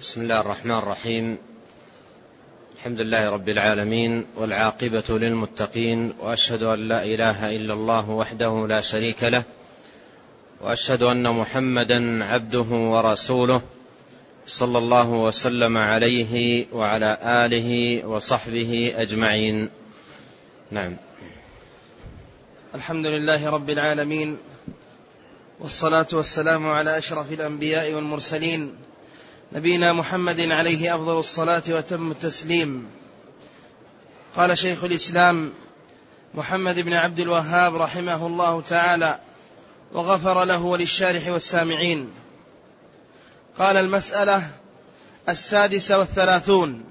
بسم الله الرحمن الرحيم. الحمد لله رب العالمين والعاقبة للمتقين وأشهد أن لا إله إلا الله وحده لا شريك له وأشهد أن محمدا عبده ورسوله صلى الله وسلم عليه وعلى آله وصحبه أجمعين. نعم. الحمد لله رب العالمين والصلاة والسلام على أشرف الأنبياء والمرسلين نبينا محمد عليه أفضل الصلاة وتم التسليم. قال شيخ الإسلام محمد بن عبد الوهاب رحمه الله تعالى وغفر له وللشارح والسامعين. قال المسألة السادسة والثلاثون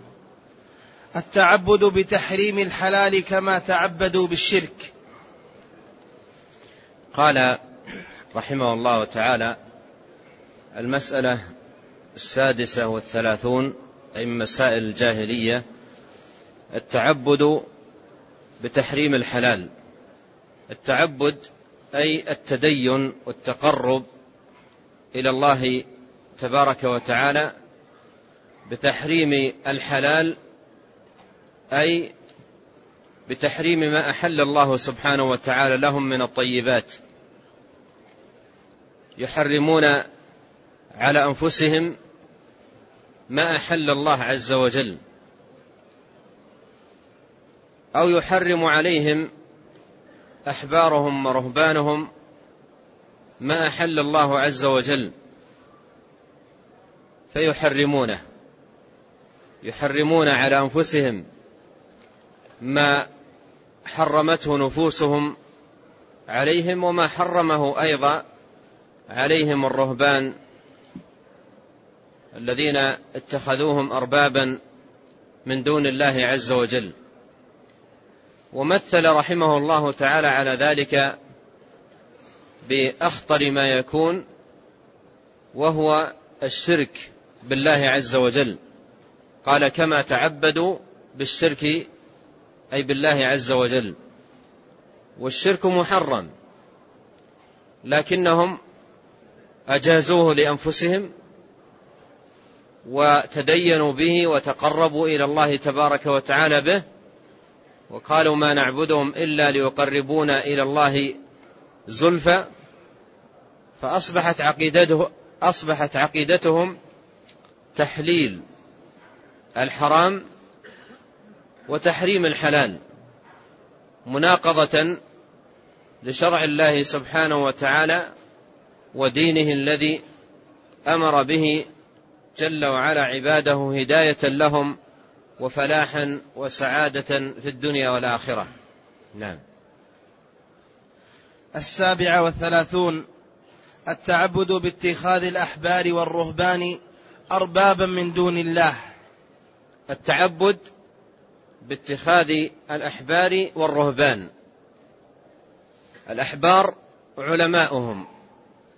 التعبد بتحريم الحلال كما تعبدوا بالشرك. قال رحمه الله تعالى المسألة السادسة والثلاثون أي من مسائل الجاهلية التعبد بتحريم الحلال. التعبد أي التدين والتقرب إلى الله تبارك وتعالى بتحريم الحلال أي بتحريم ما أحل الله سبحانه وتعالى لهم من الطيبات. يحرمون على أنفسهم ما أحل الله عز وجل أو يحرم عليهم أحبارهم ورهبانهم ما أحل الله عز وجل فيحرمونه. يحرمون على أنفسهم ما حرمته نفوسهم عليهم وما حرمه أيضا عليهم الرهبان الذين اتخذوهم أربابا من دون الله عز وجل. ومثل رحمه الله تعالى على ذلك بأخطر ما يكون وهو الشرك بالله عز وجل. قال كما تعبدوا بالشرك أي بالله عز وجل. والشرك محرم لكنهم أجازوه لأنفسهم وتدينوا به وتقربوا إلى الله تبارك وتعالى به وقالوا ما نعبدهم إلا ليقربونا إلى الله زلفى فأصبحت عقيدته أصبحت عقيدتهم تحليل الحرام وتحريم الحلال مناقضة لشرع الله سبحانه وتعالى ودينه الذي أمر به جل وعلا عباده هداية لهم وفلاحا وسعادة في الدنيا والآخرة. نعم. السابعة والثلاثون التعبد باتخاذ الأحبار والرهبان أربابا من دون الله. التعبد باتخاذ الأحبار والرهبان. الأحبار علماؤهم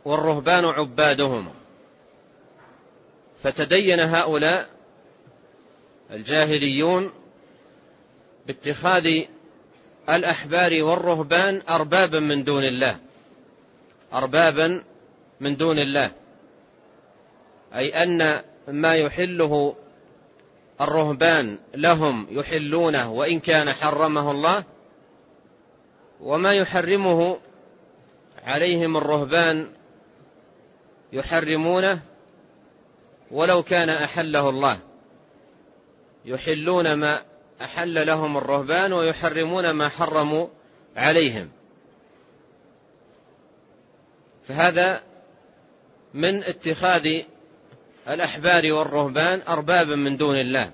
والرهبان عبادهم. فتدين هؤلاء الجاهليون باتخاذ الأحبار والرهبان أربابا من دون الله. أربابا من دون الله. أي أن ما يحله الرهبان لهم يحلونه وإن كان حرمه الله وما يحرمه عليهم الرهبان يحرمونه ولو كان أحله الله. يحلون ما أحل لهم الرهبان ويحرمون ما حرموا عليهم. فهذا من اتخاذ الأحبار والرهبان أربابا من دون الله.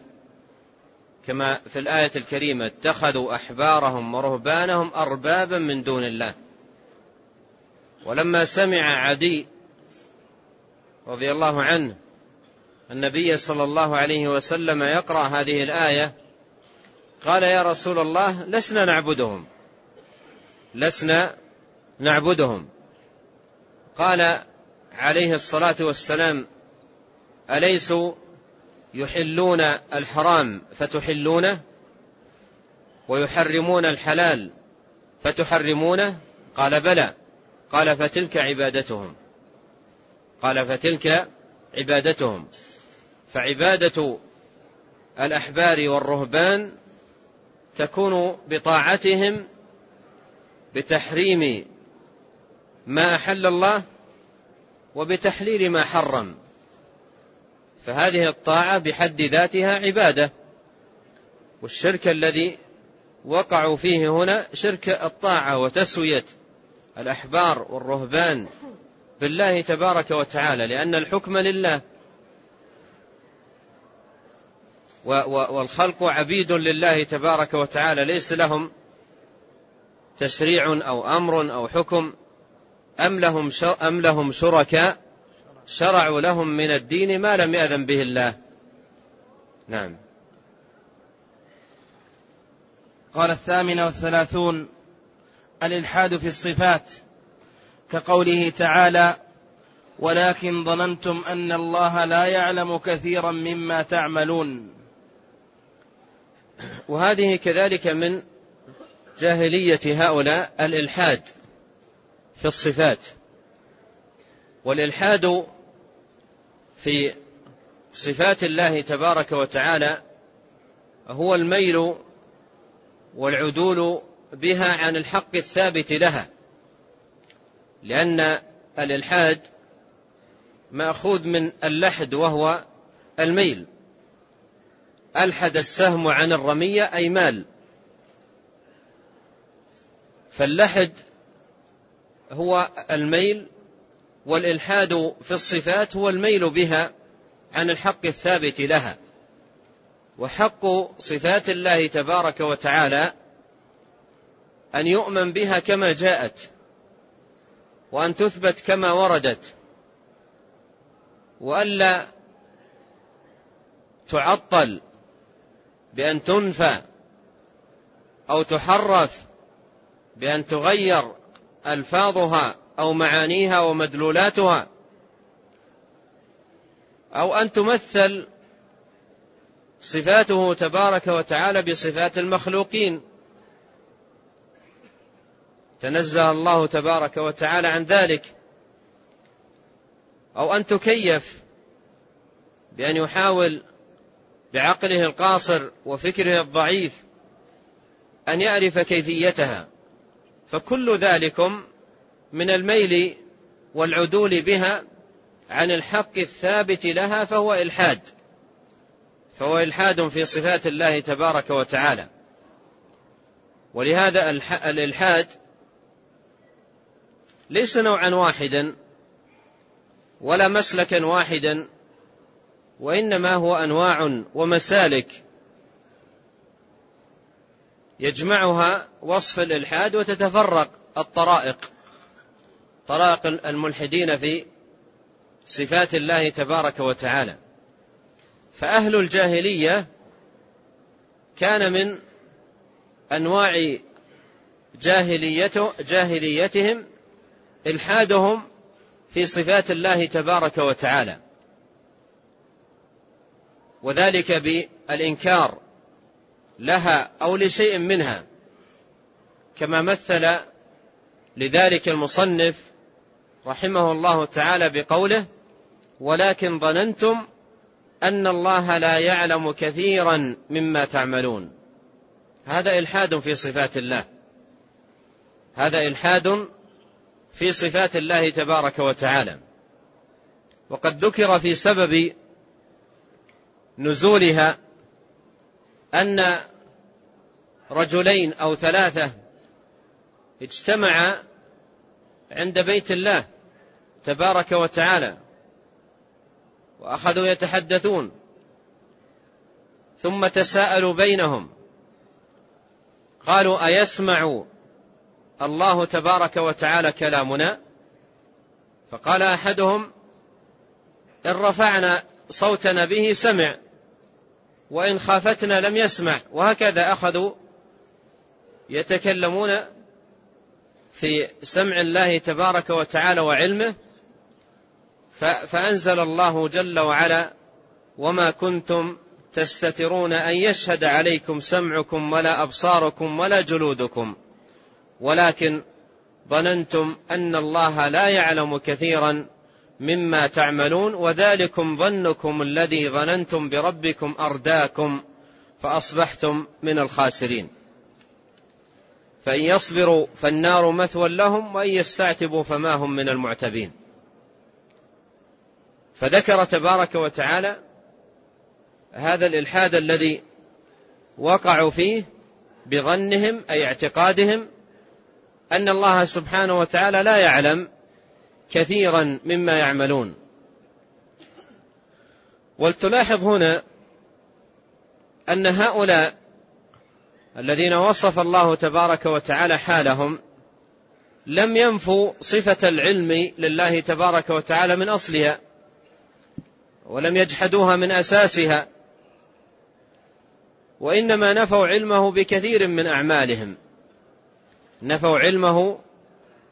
كما في الآية الكريمة اتخذوا أحبارهم ورهبانهم أربابا من دون الله. ولما سمع عدي رضي الله عنه النبي صلى الله عليه وسلم يقرأ هذه الآية قال يا رسول الله لسنا نعبدهم. لسنا نعبدهم. قال عليه الصلاة والسلام أليسوا يحلون الحرام فتحلونه؟ ويحرمون الحلال فتحرمونه؟ قال بلى. قال فتلك عبادتهم. قال فتلك عبادتهم. فعبادة الأحبار والرهبان تكون بطاعتهم بتحريم ما أحل الله وبتحليل ما حرم. فهذه الطاعة بحد ذاتها عبادة. والشرك الذي وقعوا فيه هنا شرك الطاعة وتسوية الأحبار والرهبان بالله تبارك وتعالى لأن الحكم لله. والخلق عبيد لله تبارك وتعالى. ليس لهم تشريع أو أمر أو حكم. أم لهم أم لهم شركاء. شرعوا لهم من الدين ما لم يأذن به الله. نعم. قال الثامنة والثلاثون الإلحاد في الصفات كقوله تعالى ولكن ظننتم أن الله لا يعلم كثيرا مما تعملون وهذه كذلك من جاهلية هؤلاء الإلحاد في الصفات. والإلحاد في صفات الله تبارك وتعالى هو الميل والعدول بها عن الحق الثابت لها. لأن الإلحاد مأخوذ من اللحد وهو الميل. ألحد السهم عن الرمية أي مال. فاللحد هو الميل والإلحاد في الصفات هو الميل بها عن الحق الثابت لها. وحق صفات الله تبارك وتعالى أن يؤمن بها كما جاءت وأن تثبت كما وردت وألا تعطل بأن تنفى أو تحرف بأن تغير ألفاظها أو معانيها ومدلولاتها أو أن تمثل صفاته تبارك وتعالى بصفات المخلوقين. تنزه الله تبارك وتعالى عن ذلك. أو أن تكيف بأن يحاول بعقله القاصر وفكره الضعيف أن يعرف كيفيتها فكل ذلكم من الميل والعدول بها عن الحق الثابت لها فهو إلحاد فهو إلحاد في صفات الله تبارك وتعالى. ولهذا الإلحاد ليس نوعا واحدا ولا مسلكا واحدا وإنما هو أنواع ومسالك يجمعها وصف الإلحاد وتتفرق الطرائق طرائق الملحدين في صفات الله تبارك وتعالى. فأهل الجاهلية كان من أنواع جاهليته جاهليتهم إلحادهم في صفات الله تبارك وتعالى. وذلك بالإنكار لها أو لشيء منها كما مثل لذلك المصنف رحمه الله تعالى بقوله ولكن ظننتم أن الله لا يعلم كثيرا مما تعملون هذا إلحاد في صفات الله هذا إلحاد في صفات الله تبارك وتعالى. وقد ذكر في سبب نزولها أن رجلين أو ثلاثة اجتمعا عند بيت الله تبارك وتعالى وأخذوا يتحدثون ثم تساءلوا بينهم قالوا أيسمع الله تبارك وتعالى كلامنا فقال أحدهم إن رفعنا صوتنا به سمع وإن خافتنا لم يسمع وهكذا أخذوا يتكلمون في سمع الله تبارك وتعالى وعلمه فأنزل الله جل وعلا وما كنتم تستترون أن يشهد عليكم سمعكم ولا أبصاركم ولا جلودكم ولكن ظننتم أن الله لا يعلم كثيرا مما تعملون وذلكم ظنكم الذي ظننتم بربكم أرداكم فأصبحتم من الخاسرين. فإن يصبروا فالنار مثوى لهم وإن يستعتبوا فما هم من المعتبين. فذكر تبارك وتعالى هذا الإلحاد الذي وقعوا فيه بظنهم أي اعتقادهم أن الله سبحانه وتعالى لا يعلم كثيرا مما يعملون. ولتلاحظ هنا أن هؤلاء الذين وصف الله تبارك وتعالى حالهم لم ينفوا صفة العلم لله تبارك وتعالى من أصلها ولم يجحدوها من أساسها وإنما نفوا علمه بكثير من أعمالهم. نفوا علمه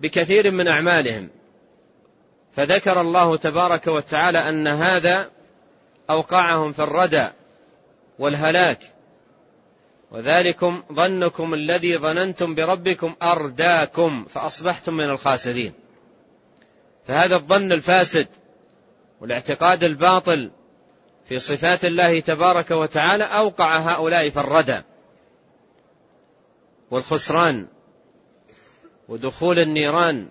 بكثير من أعمالهم. فذكر الله تبارك وتعالى أن هذا أوقعهم في الردى والهلاك. وذلكم ظنكم الذي ظننتم بربكم أرداكم فأصبحتم من الخاسرين. فهذا الظن الفاسد والاعتقاد الباطل في صفات الله تبارك وتعالى أوقع هؤلاء في الردى والخسران ودخول النيران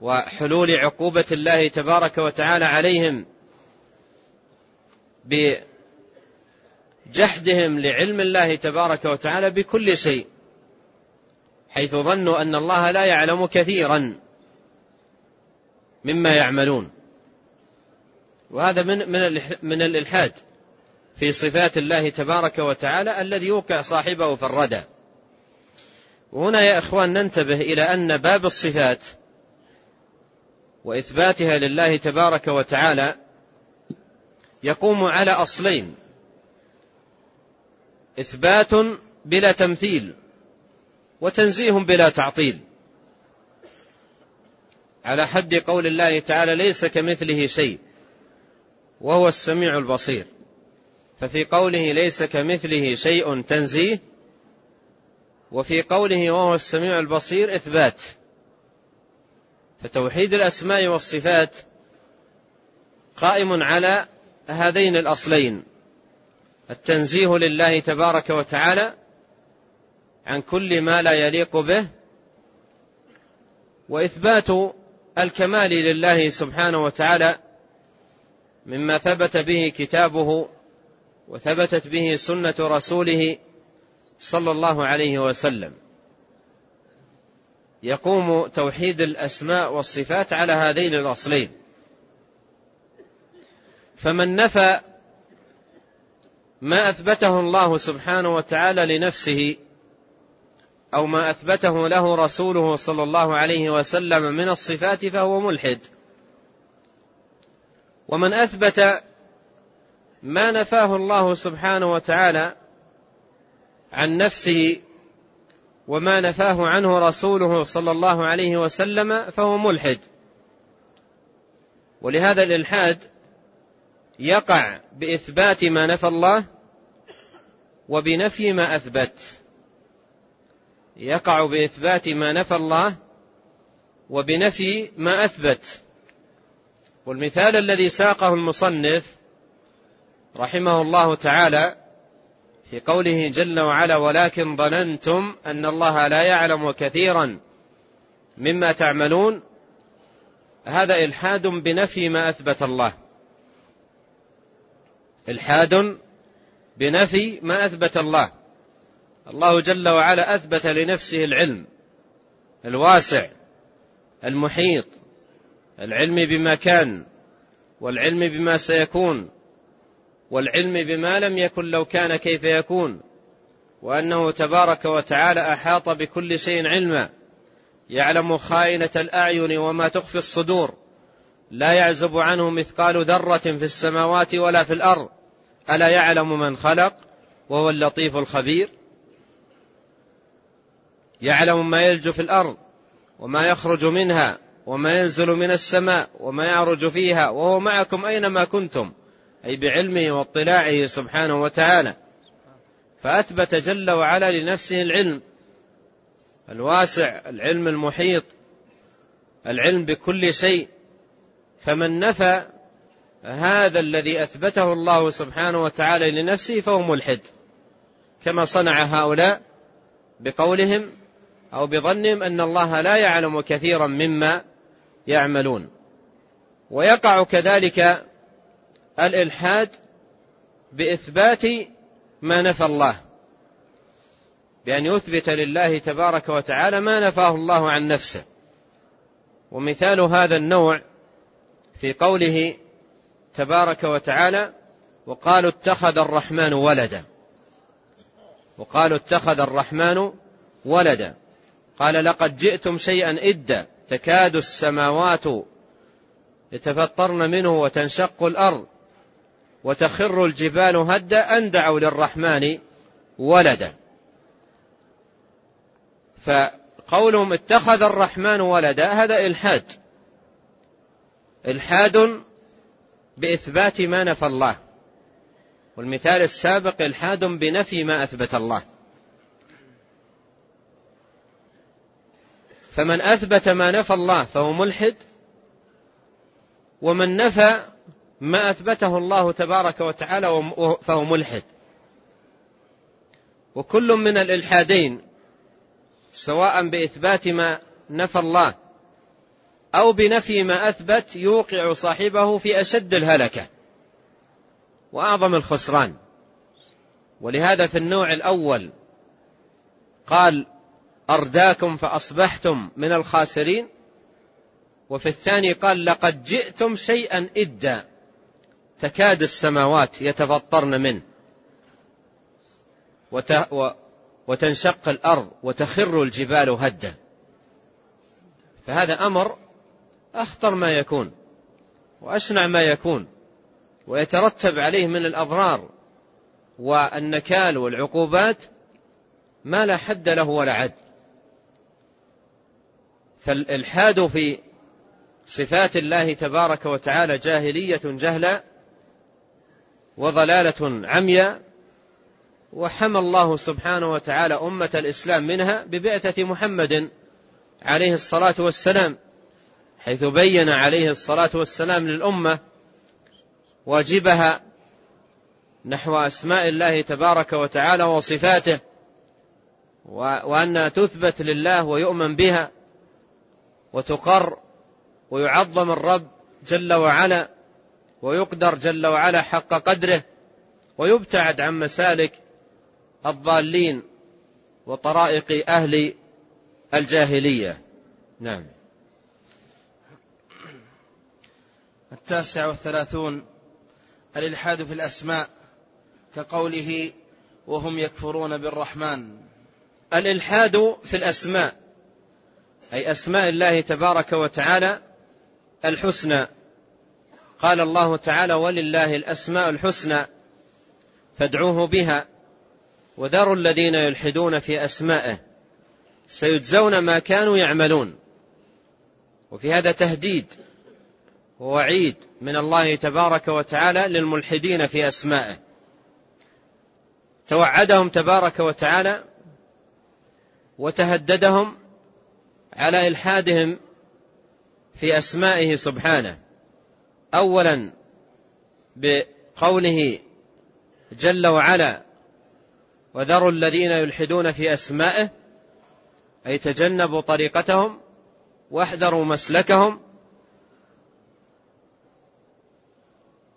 وحلول عقوبة الله تبارك وتعالى عليهم بجحدهم لعلم الله تبارك وتعالى بكل شيء حيث ظنوا أن الله لا يعلم كثيرا مما يعملون. وهذا من من من الإلحاد في صفات الله تبارك وتعالى الذي يوقع صاحبه في الردى. وهنا يا إخوان ننتبه إلى أن باب الصفات وإثباتها لله تبارك وتعالى يقوم على أصلين. إثبات بلا تمثيل وتنزيه بلا تعطيل. على حد قول الله تعالى ليس كمثله شيء وهو السميع البصير. ففي قوله ليس كمثله شيء تنزيه وفي قوله وهو السميع البصير إثبات. فتوحيد الأسماء والصفات قائم على هذين الأصلين. التنزيه لله تبارك وتعالى عن كل ما لا يليق به وإثبات الكمال لله سبحانه وتعالى مما ثبت به كتابه وثبتت به سنة رسوله صلى الله عليه وسلم. يقوم توحيد الأسماء والصفات على هذين الأصلين. فمن نفى ما أثبته الله سبحانه وتعالى لنفسه أو ما أثبته له رسوله صلى الله عليه وسلم من الصفات فهو ملحد. ومن أثبت ما نفاه الله سبحانه وتعالى عن نفسه وما نفاه عنه رسوله صلى الله عليه وسلم فهو ملحد. ولهذا الإلحاد يقع بإثبات ما نفى الله وبنفي ما أثبت. يقع بإثبات ما نفى الله وبنفي ما أثبت. والمثال الذي ساقه المصنف رحمه الله تعالى في قوله جل وعلا ولكن ظننتم أن الله لا يعلم كثيرا مما تعملون هذا إلحاد بنفي ما أثبت الله. إلحاد بنفي ما أثبت الله. الله جل وعلا أثبت لنفسه العلم الواسع المحيط العلم بما كان والعلم بما سيكون. والعلم بما لم يكن لو كان كيف يكون وأنه تبارك وتعالى أحاط بكل شيء علما يعلم خائنة الأعين وما تخفي الصدور لا يعزب عنه مثقال ذرة في السماوات ولا في الأرض ألا يعلم من خلق وهو اللطيف الخبير؟ يعلم ما يلج في الأرض وما يخرج منها وما ينزل من السماء وما يعرج فيها وهو معكم أينما كنتم. أي بعلمه واطلاعه سبحانه وتعالى. فأثبت جل وعلا لنفسه العلم. الواسع العلم المحيط العلم بكل شيء. فمن نفى هذا الذي أثبته الله سبحانه وتعالى لنفسه فهو ملحد. كما صنع هؤلاء بقولهم أو بظنهم أن الله لا يعلم كثيرا مما يعملون. ويقع كذلك الإلحاد بإثبات ما نفى الله بأن يثبت لله تبارك وتعالى ما نفاه الله عن نفسه. ومثال هذا النوع في قوله تبارك وتعالى وقالوا اتخذ الرحمن ولدا. وقالوا اتخذ الرحمن ولدا. قال لقد جئتم شيئا إدا تكاد السماوات يتفطرن منه وتنشق الأرض. وتخر الجبال هدا أن دعوا للرحمن ولدا. فقولهم اتخذ الرحمن ولدا هذا إلحاد. إلحاد بإثبات ما نفى الله. والمثال السابق إلحاد بنفي ما أثبت الله. فمن أثبت ما نفى الله فهو ملحد ومن نفى ما أثبته الله تبارك وتعالى فهو ملحد. وكل من الإلحادين سواء بإثبات ما نفى الله أو بنفي ما أثبت يوقع صاحبه في أشد الهلكة وأعظم الخسران. ولهذا في النوع الأول قال أرداكم فأصبحتم من الخاسرين. وفي الثاني قال لقد جئتم شيئا إدا. تكاد السماوات يتفطرن منه. وتنشق الأرض وتخر الجبال هدا. فهذا أمر أخطر ما يكون وأشنع ما يكون ويترتب عليه من الأضرار والنكال والعقوبات ما لا حد له ولا عد. فالإلحاد في صفات الله تبارك وتعالى جاهلية جهلا وضلالة عمياء وحمى الله سبحانه وتعالى أمة الإسلام منها ببعثة محمد عليه الصلاة والسلام حيث بين عليه الصلاة والسلام للأمة واجبها نحو أسماء الله تبارك وتعالى وصفاته وأنها تثبت لله ويؤمن بها وتقر ويعظم الرب جل وعلا ويقدر جل وعلا حق قدره ويبتعد عن مسالك الضالين وطرائق أهل الجاهلية. نعم. التاسع والثلاثون الإلحاد في الأسماء كقوله وهم يكفرون بالرحمن. الإلحاد في الأسماء أي أسماء الله تبارك وتعالى الحسنى. قال الله تعالى ولله الأسماء الحسنى فادعوه بها وذروا الذين يلحدون في أسمائه سيجزون ما كانوا يعملون وفي هذا تهديد ووعيد من الله تبارك وتعالى للملحدين في أسمائه توعدهم تبارك وتعالى وتهددهم على إلحادهم في أسمائه سبحانه أولا بقوله جل وعلا وذروا الذين يلحدون في أسمائه أي تجنبوا طريقتهم واحذروا مسلكهم.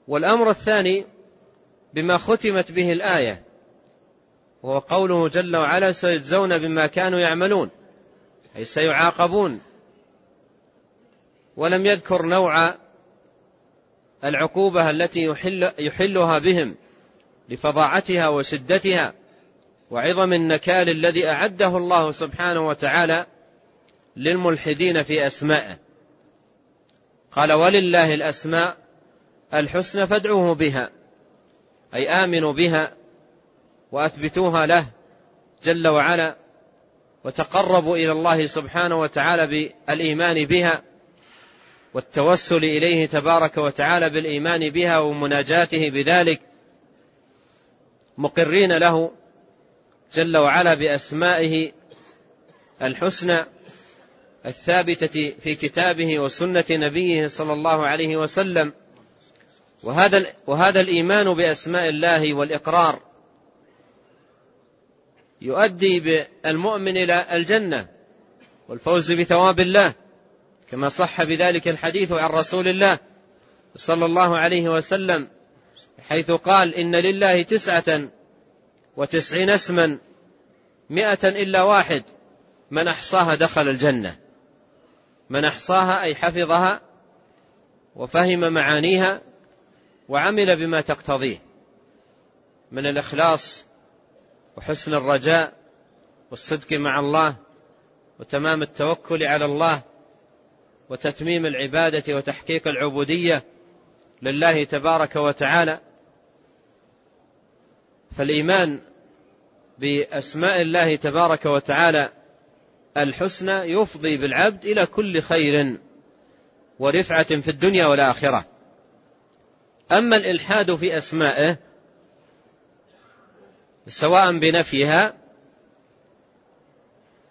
والأمر الثاني بما ختمت به الآية وهو قوله جل وعلا سيجزون بما كانوا يعملون أي سيعاقبون. ولم يذكر نوع العقوبة التي يحل يحلها بهم لفظاعتها وشدتها وعظم النكال الذي أعده الله سبحانه وتعالى للملحدين في أسمائه. قال ولله الأسماء الحسنى فادعوه بها أي آمنوا بها وأثبتوها له جل وعلا وتقربوا إلى الله سبحانه وتعالى بالإيمان بها والتوسل إليه تبارك وتعالى بالإيمان بها ومناجاته بذلك مقرين له جل وعلا بأسمائه الحسنى الثابتة في كتابه وسنة نبيه صلى الله عليه وسلم. وهذا وهذا الإيمان بأسماء الله والإقرار يؤدي بالمؤمن إلى الجنة والفوز بثواب الله. كما صح بذلك الحديث عن رسول الله صلى الله عليه وسلم حيث قال إن لله تسعة وتسعين اسما مئة إلا واحد من أحصاها دخل الجنة من أحصاها أي حفظها وفهم معانيها وعمل بما تقتضيه من الإخلاص وحسن الرجاء والصدق مع الله وتمام التوكل على الله وتتميم العبادة وتحقيق العبودية لله تبارك وتعالى. فالإيمان بأسماء الله تبارك وتعالى الحسنى يفضي بالعبد إلى كل خير ورفعة في الدنيا والآخرة. أما الإلحاد في أسمائه سواء بنفيها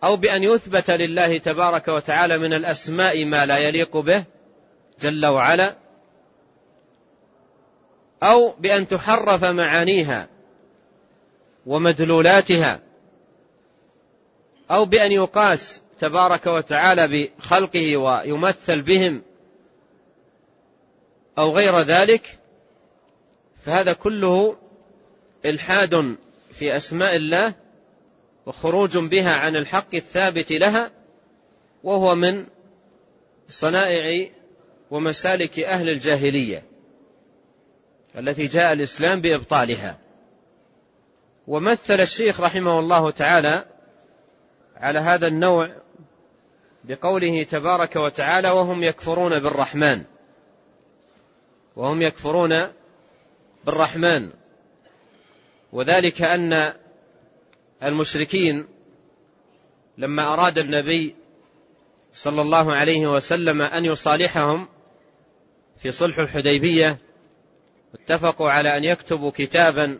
أو بأن يثبت لله تبارك وتعالى من الأسماء ما لا يليق به جل وعلا أو بأن تحرف معانيها ومدلولاتها أو بأن يقاس تبارك وتعالى بخلقه ويمثل بهم أو غير ذلك فهذا كله إلحاد في أسماء الله وخروج بها عن الحق الثابت لها وهو من صنائع ومسالك أهل الجاهلية التي جاء الإسلام بإبطالها. ومثل الشيخ رحمه الله تعالى على هذا النوع بقوله تبارك وتعالى وهم يكفرون بالرحمن وهم يكفرون بالرحمن. وذلك أن المشركين لما أراد النبي صلى الله عليه وسلم أن يصالحهم في صلح الحديبية اتفقوا على أن يكتبوا كتابا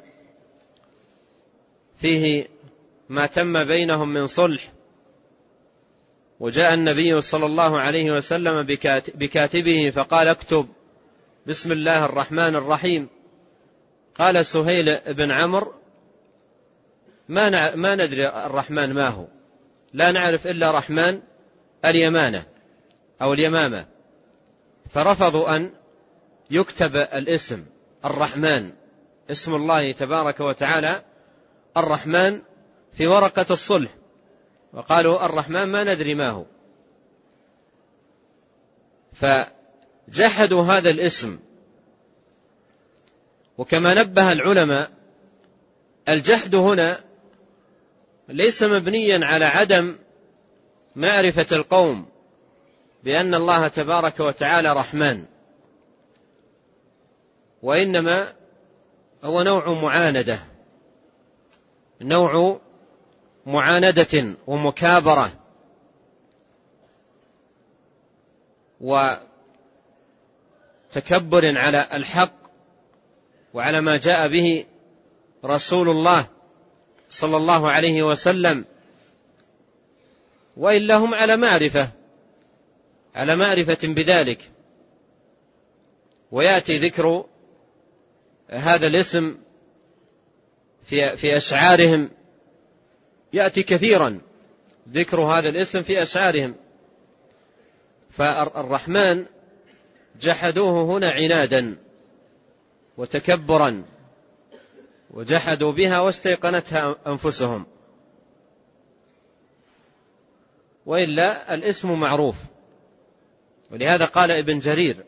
فيه ما تم بينهم من صلح. وجاء النبي صلى الله عليه وسلم بكاتبه فقال اكتب بسم الله الرحمن الرحيم. قال سهيل بن عمرو ما ما ندري الرحمن ما هو. لا نعرف إلا رحمن اليمانة أو اليمامة. فرفضوا أن يكتب الاسم الرحمن. اسم الله تبارك وتعالى الرحمن في ورقة الصلح. وقالوا الرحمن ما ندري ما هو. فجحدوا هذا الاسم. وكما نبه العلماء الجحد هنا ليس مبنيا على عدم معرفة القوم بأن الله تبارك وتعالى رحمن وإنما هو نوع معاندة نوع معاندة ومكابرة وتكبر على الحق وعلى ما جاء به رسول الله صلى الله عليه وسلم وإلا هم على معرفة على معرفة بذلك. ويأتي ذكر هذا الاسم في في أشعارهم. يأتي كثيرا ذكر هذا الاسم في أشعارهم. فالرحمن جحدوه هنا عنادا وتكبرا. وجحدوا بها واستيقنتها أنفسهم. وإلا الاسم معروف. ولهذا قال ابن جرير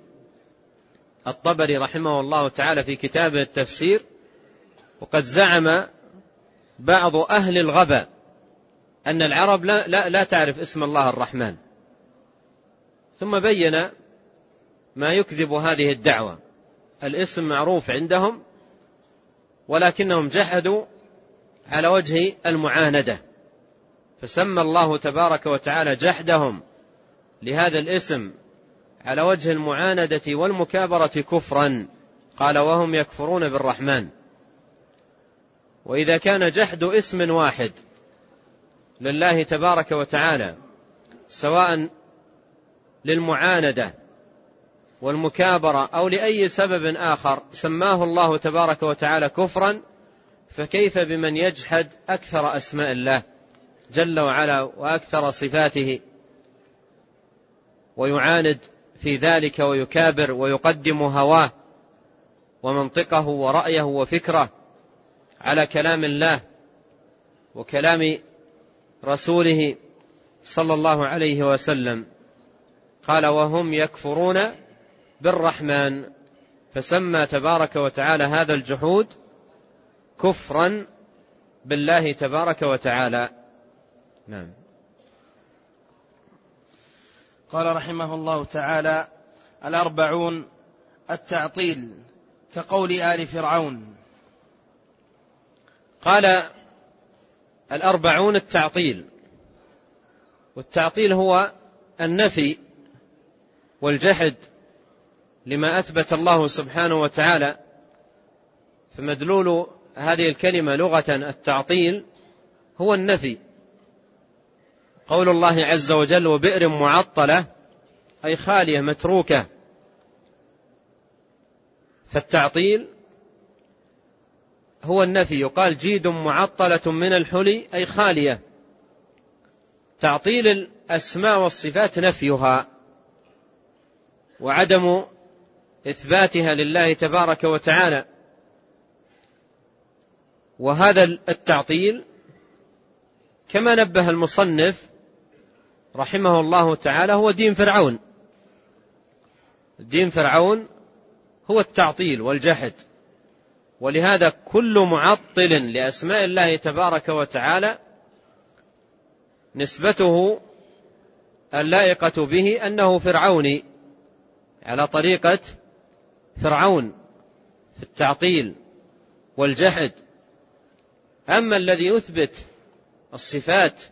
الطبري رحمه الله تعالى في كتابه التفسير وقد زعم بعض أهل الغبا أن العرب لا, لا, لا تعرف اسم الله الرحمن. ثم بين ما يكذب هذه الدعوة. الاسم معروف عندهم ولكنهم جحدوا على وجه المعاندة. فسمى الله تبارك وتعالى جحدهم لهذا الاسم على وجه المعاندة والمكابرة كفرا. قال وهم يكفرون بالرحمن. وإذا كان جحد اسم واحد لله تبارك وتعالى سواء للمعاندة والمكابرة أو لأي سبب آخر سماه الله تبارك وتعالى كفرا فكيف بمن يجحد أكثر أسماء الله جل وعلا وأكثر صفاته؟ ويعاند في ذلك ويكابر ويقدم هواه ومنطقه ورأيه وفكره على كلام الله وكلام رسوله صلى الله عليه وسلم. قال وهم يكفرون بالرحمن فسمى تبارك وتعالى هذا الجحود كفرا بالله تبارك وتعالى. نعم. قال رحمه الله تعالى الأربعون التعطيل كقول آل فرعون. قال الأربعون التعطيل. والتعطيل هو النفي والجحد لما أثبت الله سبحانه وتعالى فمدلول هذه الكلمة لغة التعطيل هو النفي. قول الله عز وجل وبئر معطلة أي خالية متروكة. فالتعطيل هو النفي. يقال جيد معطلة من الحلي أي خالية. تعطيل الأسماء والصفات نفيها وعدم إثباتها لله تبارك وتعالى. وهذا التعطيل كما نبه المصنف رحمه الله تعالى هو دين فرعون. دين فرعون هو التعطيل والجحد. ولهذا كل معطل لأسماء الله تبارك وتعالى نسبته اللائقة به أنه فرعوني على طريقة فرعون في التعطيل والجحد. أما الذي يثبت الصفات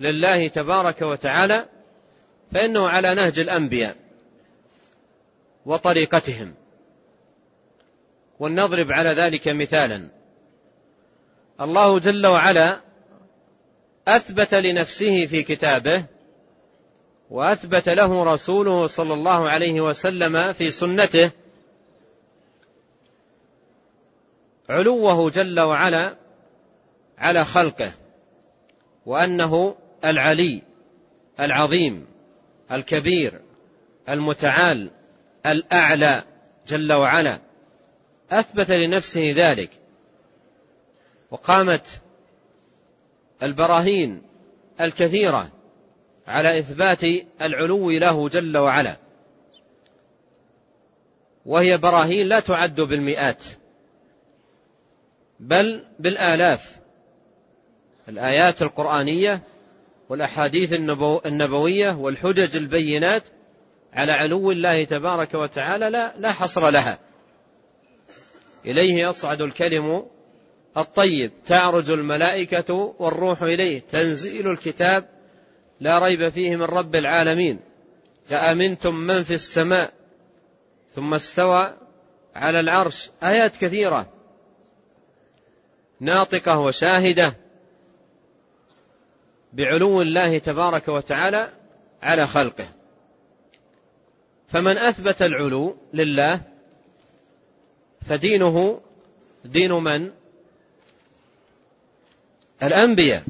لله تبارك وتعالى فإنه على نهج الأنبياء وطريقتهم. ولنضرب على ذلك مثالا. الله جل وعلا أثبت لنفسه في كتابه وأثبت له رسوله صلى الله عليه وسلم في سنته علوه جل وعلا على خلقه وأنه العلي العظيم الكبير المتعال الأعلى جل وعلا. أثبت لنفسه ذلك. وقامت البراهين الكثيرة على إثبات العلو له جل وعلا. وهي براهين لا تعد بالمئات. بل بالآلاف. الآيات القرآنية والأحاديث النبوية والحجج البينات على علو الله تبارك وتعالى لا لا حصر لها. إليه يصعد الكلم الطيب تعرج الملائكة والروح إليه تنزيل الكتاب لا ريب فيه من رب العالمين. أأمنتم من في السماء ثم استوى على العرش. آيات كثيرة. ناطقة وشاهدة بعلو الله تبارك وتعالى على خلقه. فمن أثبت العلو لله فدينه دين من؟ الأنبياء.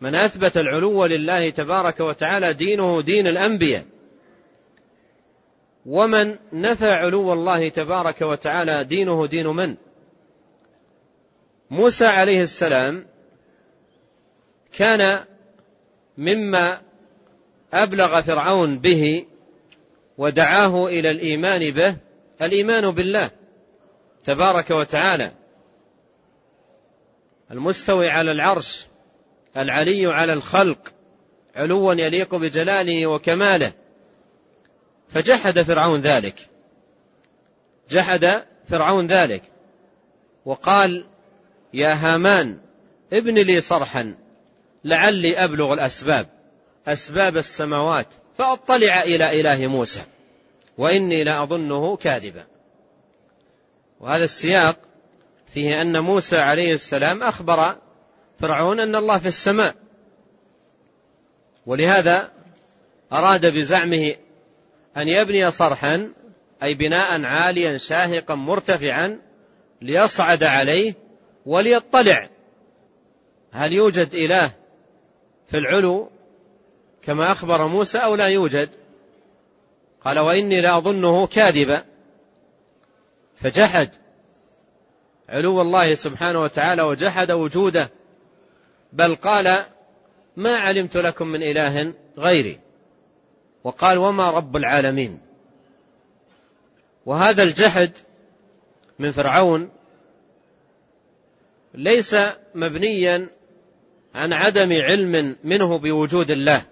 من أثبت العلو لله تبارك وتعالى دينه دين الأنبياء. ومن نفى علو الله تبارك وتعالى دينه دين من؟ موسى عليه السلام كان مما أبلغ فرعون به ودعاه إلى الإيمان به الإيمان بالله تبارك وتعالى. المستوي على العرش العلي على الخلق علوا يليق بجلاله وكماله. فجحد فرعون ذلك. جحد فرعون ذلك. وقال يا هامان ابن لي صرحا لعلي أبلغ الأسباب أسباب السماوات فأطلع إلى إله موسى وإني لأظنه كاذبا. وهذا السياق فيه أن موسى عليه السلام أخبر فرعون أن الله في السماء. ولهذا أراد بزعمه أن يبني صرحا أي بناء عاليا شاهقا مرتفعا ليصعد عليه وليطلع. هل يوجد إله في العلو كما أخبر موسى أو لا يوجد؟ قال وإني لأظنه كاذبا. فجحد علو الله سبحانه وتعالى وجحد وجوده. بل قال ما علمت لكم من إله غيري. وقال وما رب العالمين. وهذا الجحد من فرعون ليس مبنيا عن عدم علم منه بوجود الله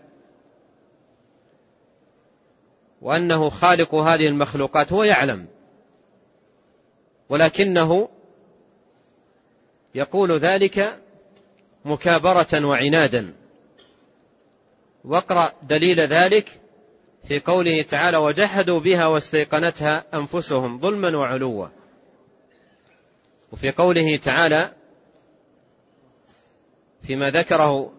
وأنه خالق هذه المخلوقات هو يعلم ولكنه يقول ذلك مكابرة وعنادا. واقرأ دليل ذلك في قوله تعالى وجحدوا بها واستيقنتها أنفسهم ظلما وعلوا وفي قوله تعالى فيما ذكره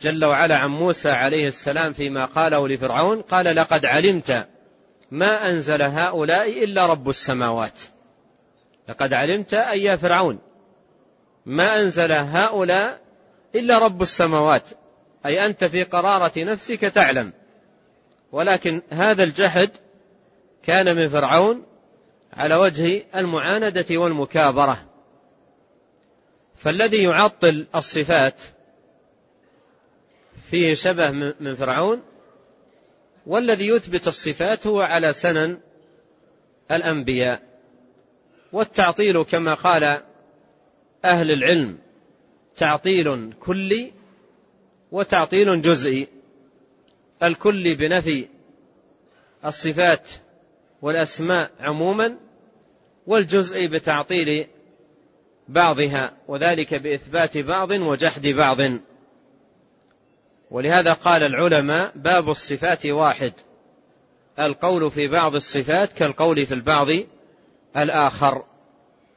جل وعلا عن موسى عليه السلام فيما قاله لفرعون قال لقد علمت ما أنزل هؤلاء إلا رب السماوات. لقد علمت أي يا فرعون ما أنزل هؤلاء إلا رب السماوات أي أنت في قرارة نفسك تعلم ولكن هذا الجحد كان من فرعون على وجه المعاندة والمكابرة. فالذي يعطل الصفات فيه شبه من فرعون والذي يثبت الصفات هو على سنن الأنبياء. والتعطيل كما قال أهل العلم تعطيل كلي وتعطيل جزئي. الكلي بنفي الصفات والأسماء عموما والجزئي بتعطيل بعضها وذلك بإثبات بعض وجحد بعض. ولهذا قال العلماء باب الصفات واحد. القول في بعض الصفات كالقول في البعض الآخر.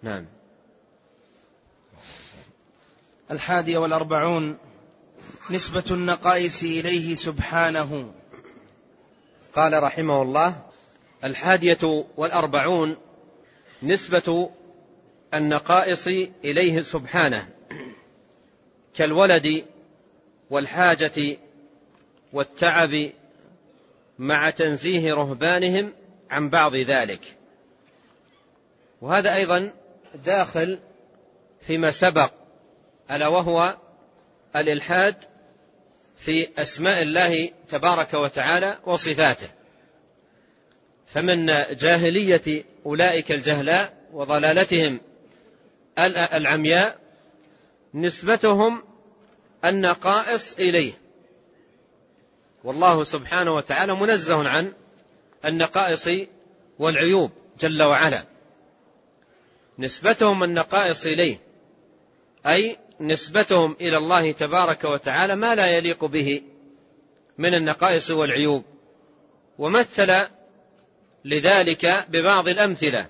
نعم. الحادي والأربعون نسبة النقائص إليه سبحانه. قال رحمه الله الحادية والأربعون نسبة النقائص إليه سبحانه كالولد والحاجة والتعب مع تنزيه رهبانهم عن بعض ذلك. وهذا أيضا داخل فيما سبق ألا وهو الإلحاد في أسماء الله تبارك وتعالى وصفاته. فمن جاهلية أولئك الجهلاء وضلالتهم العمياء نسبتهم النقائص إليه. والله سبحانه وتعالى منزه عن النقائص والعيوب جل وعلا. نسبتهم النقائص إليه أي نسبتهم إلى الله تبارك وتعالى ما لا يليق به من النقائص والعيوب. ومثل لذلك ببعض الأمثلة.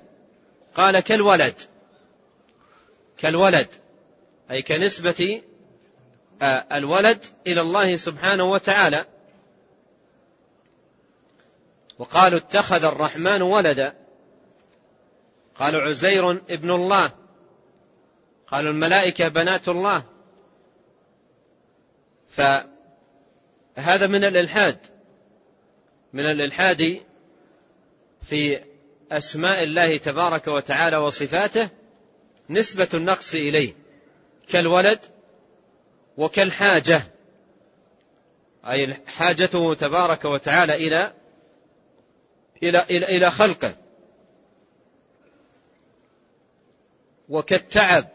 قال كالولد. كالولد أي كنسبة آه، الولد إلى الله سبحانه وتعالى. وقالوا اتخذ الرحمن ولدا. قالوا عزير ابن الله. قالوا الملائكة بنات الله. فهذا من الإلحاد. من الإلحاد في أسماء الله تبارك وتعالى وصفاته. نسبة النقص إليه كالولد وكالحاجة. أي حاجته تبارك وتعالى إلى إلى إلى, إلى خلقه. وكالتعب.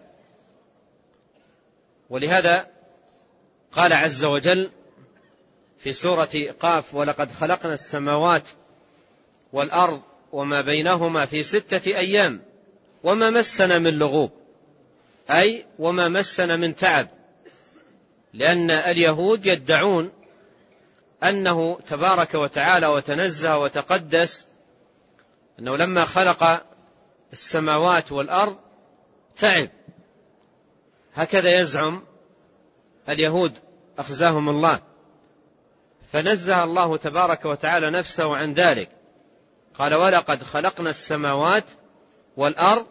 ولهذا قال عز وجل في سورة قاف ولقد خلقنا السماوات والأرض وما بينهما في ستة أيام وما مسنا من لغوب. أي وما مسنا من تعب. لأن اليهود يدعون أنه تبارك وتعالى وتنزه وتقدس أنه لما خلق السماوات والأرض تعب. هكذا يزعم اليهود. أخزاهم الله. فنزه الله تبارك وتعالى نفسه عن ذلك. قال ولقد خلقنا السماوات والأرض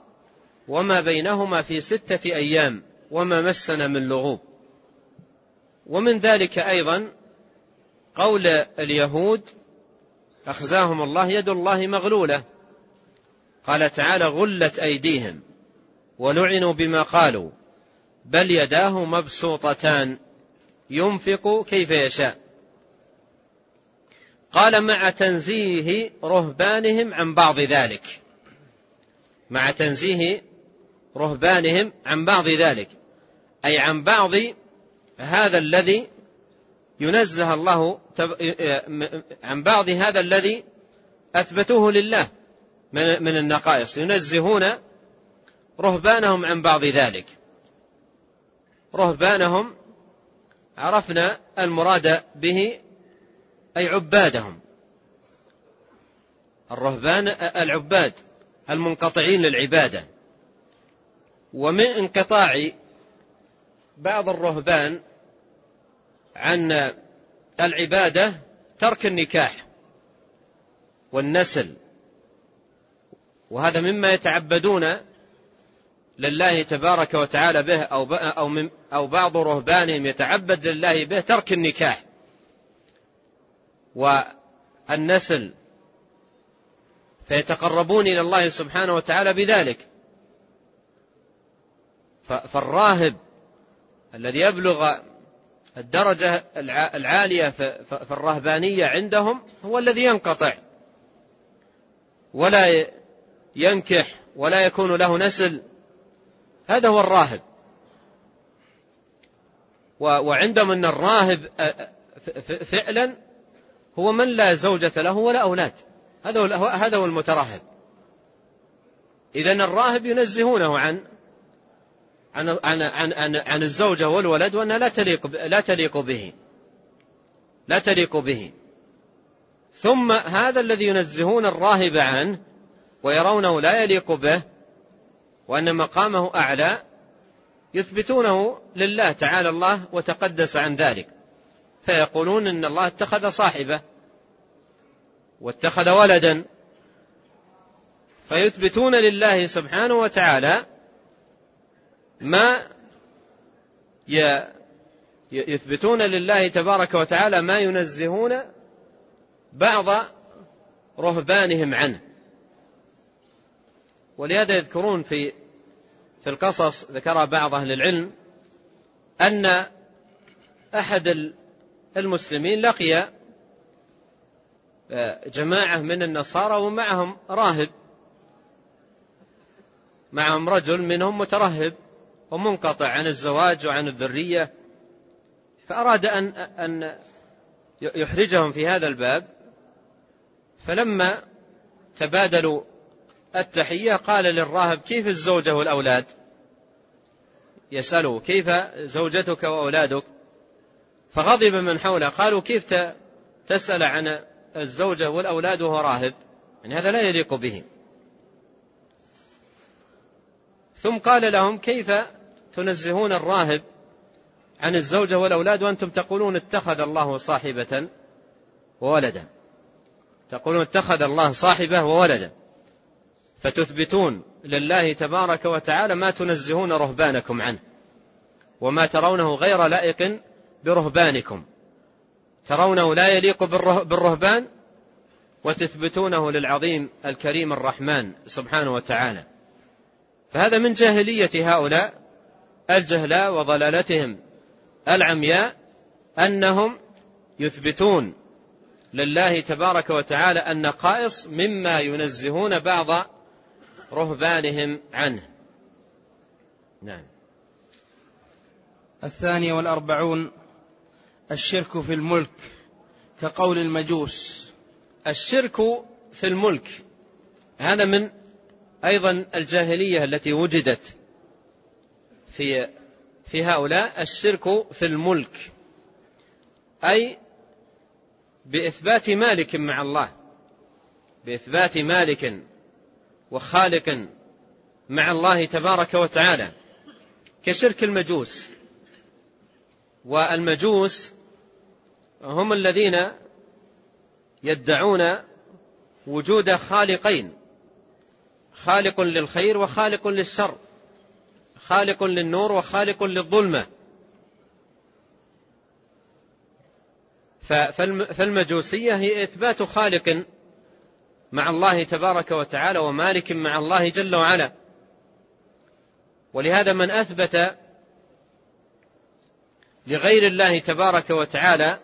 وما بينهما في ستة أيام وما مسنا من لغوب. ومن ذلك أيضا قول اليهود أخزاهم الله يد الله مغلولة. قال تعالى غلت أيديهم ولعنوا بما قالوا بل يداه مبسوطتان ينفق كيف يشاء. قال مع تنزيه رهبانهم عن بعض ذلك. مع تنزيه رهبانهم عن بعض ذلك. أي عن بعض هذا الذي ينزه الله عن بعض هذا الذي أثبتوه لله من النقائص. ينزهون رهبانهم عن بعض ذلك. رهبانهم عرفنا المراد به أي عبادهم. الرهبان العباد المنقطعين للعبادة. ومن انقطاع بعض الرهبان عن العبادة ترك النكاح والنسل. وهذا مما يتعبدون لله تبارك وتعالى به أو أو من أو بعض رهبانهم يتعبد لله به ترك النكاح. والنسل فيتقربون إلى الله سبحانه وتعالى بذلك. فالراهب الذي يبلغ الدرجة العالية في الرهبانية عندهم هو الذي ينقطع. ولا ينكح ولا يكون له نسل. هذا هو الراهب. وعندهم أن الراهب فعلا هو من لا زوجة له ولا أولاد. هذا هو المترهب إذا الراهب ينزهونه عن عن عن عن عن, عن الزوجة والولد وأنها لا تليق لا تليق به. لا تليق به. ثم هذا الذي ينزهون الراهب عنه ويرونه لا يليق به وأن مقامه أعلى يثبتونه لله تعالى الله وتقدس عن ذلك. فيقولون إن الله اتخذ صاحبه واتخذ ولدا. فيثبتون لله سبحانه وتعالى ما يثبتون لله تبارك وتعالى ما ينزهون بعض رهبانهم عنه. ولهذا يذكرون في في القصص ذكر بعض أهل العلم أن أحد المسلمين لقي آه، جماعة من النصارى ومعهم راهب. معهم رجل منهم مترهب. ومنقطع عن الزواج وعن الذرية فأراد أن أن يحرجهم في هذا الباب. فلما تبادلوا التحية قال للراهب كيف الزوجة والأولاد؟ يسأله كيف زوجتك وأولادك؟ فغضب من حوله قالوا كيف تسأل عن الزوجة والأولاد وهو راهب؟ يعني هذا لا يليق به ثم قال لهم كيف تنزهون الراهب عن الزوجة والأولاد وأنتم تقولون اتخذ الله صاحبة وولدا. تقولون اتخذ الله صاحبة وولدا. فتثبتون لله تبارك وتعالى ما تنزهون رهبانكم عنه وما ترونه غير لائق برهبانكم. ترونه لا يليق بالرهبان وتثبتونه للعظيم الكريم الرحمن سبحانه وتعالى. فهذا من جاهلية هؤلاء. الجهلاء وضلالتهم. العمياء أنهم يثبتون لله تبارك وتعالى النقائص مما ينزهون بعض رهبانهم عنه. نعم. الثانية والأربعون الشرك في الملك كقول المجوس. الشرك في الملك هذا من أيضا الجاهلية التي وجدت. في في هؤلاء الشرك في الملك. أي بإثبات مالك مع الله. بإثبات مالك وخالق مع الله تبارك وتعالى. كشرك المجوس. والمجوس هم الذين يدعون وجود خالقين. خالق للخير وخالق للشر. خالق للنور وخالق للظلمة. فالمجوسية هي إثبات خالق مع الله تبارك وتعالى ومالك مع الله جل وعلا. ولهذا من أثبت لغير الله تبارك وتعالى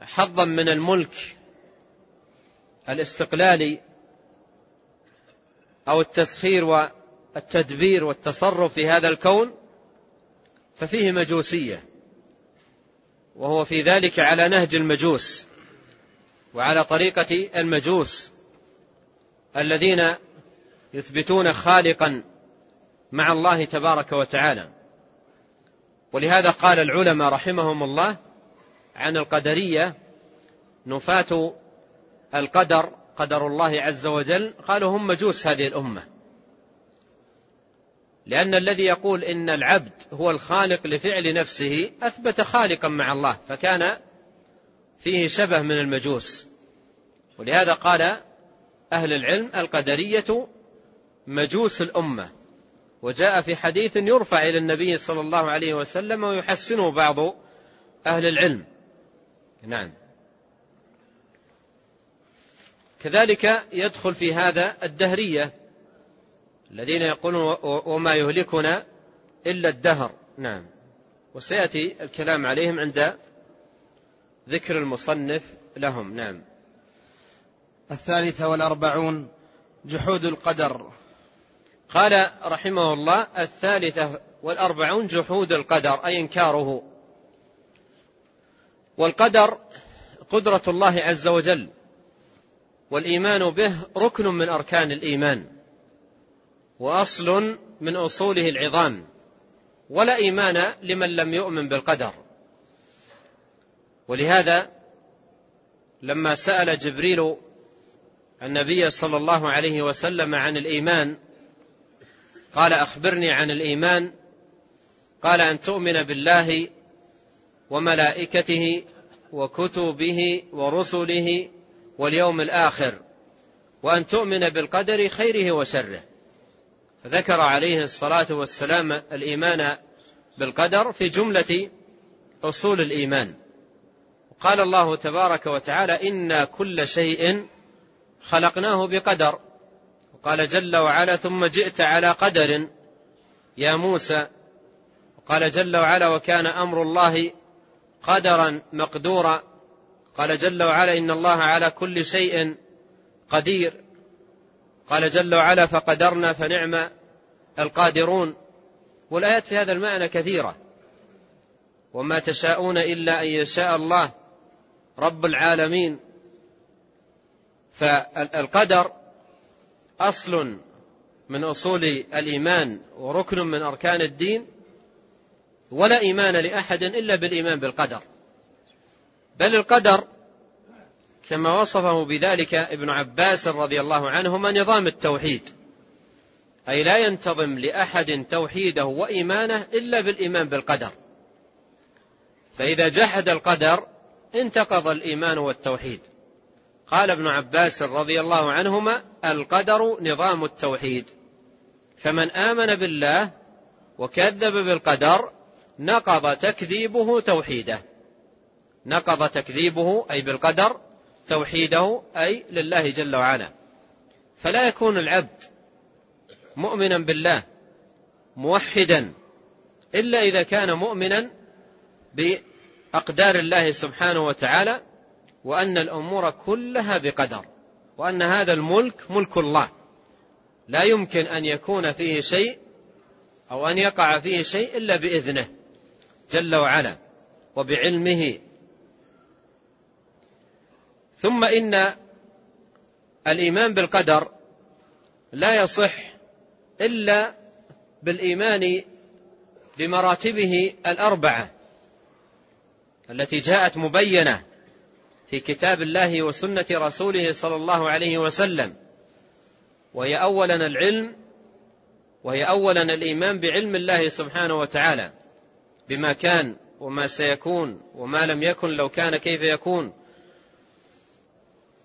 حظا من الملك الاستقلالي أو التسخير والتدبير والتصرف في هذا الكون ففيه مجوسية وهو في ذلك على نهج المجوس وعلى طريقة المجوس الذين يثبتون خالقا مع الله تبارك وتعالى. ولهذا قال العلماء رحمهم الله عن القدرية نفاة القدر قدر الله عز وجل قالوا هم مجوس هذه الأمة. لأن الذي يقول إن العبد هو الخالق لفعل نفسه أثبت خالقا مع الله فكان فيه شبه من المجوس. ولهذا قال أهل العلم القدرية مجوس الأمة. وجاء في حديث يرفع إلى النبي صلى الله عليه وسلم ويحسنه بعض أهل العلم. نعم. كذلك يدخل في هذا الدهرية. الذين يقولون وما يهلكنا إلا الدهر. نعم. وسيأتي الكلام عليهم عند ذكر المصنف لهم. نعم. الثالثة والأربعون جحود القدر. قال رحمه الله الثالثة والأربعون جحود القدر أي إنكاره. والقدر قدرة الله عز وجل والإيمان به ركن من أركان الإيمان. وأصل من أصوله العظام ولا إيمان لمن لم يؤمن بالقدر. ولهذا لما سأل جبريل النبي صلى الله عليه وسلم عن الإيمان قال أخبرني عن الإيمان. قال أن تؤمن بالله وملائكته وكتبه ورسله واليوم الآخر وأن تؤمن بالقدر خيره وشره. فذكر عليه الصلاة والسلام الإيمان بالقدر في جملة أصول الإيمان. قال الله تبارك وتعالى إنا كل شيء خلقناه بقدر. وقال جل وعلا ثم جئت على قدر يا موسى. وقال جل وعلا وكان أمر الله قدرا مقدورا. قال جل وعلا إن الله على كل شيء قدير. قال جل وعلا فقدرنا فنعم القادرون. والآيات في هذا المعنى كثيرة. وما تشاءون إلا أن يشاء الله رب العالمين. فالقدر أصل من أصول الإيمان وركن من أركان الدين. ولا إيمان لأحد إلا بالإيمان بالقدر. بل القدر كما وصفه بذلك ابن عباس رضي الله عنهما نظام التوحيد. أي لا ينتظم لأحد توحيده وإيمانه إلا بالإيمان بالقدر. فإذا جحد القدر انتقض الإيمان والتوحيد. قال ابن عباس رضي الله عنهما القدر نظام التوحيد. فمن آمن بالله وكذب بالقدر نقض تكذيبه توحيده. نقض تكذيبه أي بالقدر توحيده أي لله جل وعلا. فلا يكون العبد مؤمنا بالله موحدا إلا إذا كان مؤمنا بأقدار الله سبحانه وتعالى وأن الأمور كلها بقدر وأن هذا الملك ملك الله. لا يمكن أن يكون فيه شيء أو أن يقع فيه شيء إلا بإذنه جل وعلا وبعلمه ثم إن الإيمان بالقدر لا يصح إلا بالإيمان بمراتبه الأربعة التي جاءت مبينة في كتاب الله وسنة رسوله صلى الله عليه وسلم وهي أولا العلم وهي أولا الإيمان بعلم الله سبحانه وتعالى بما كان وما سيكون وما لم يكن لو كان كيف يكون.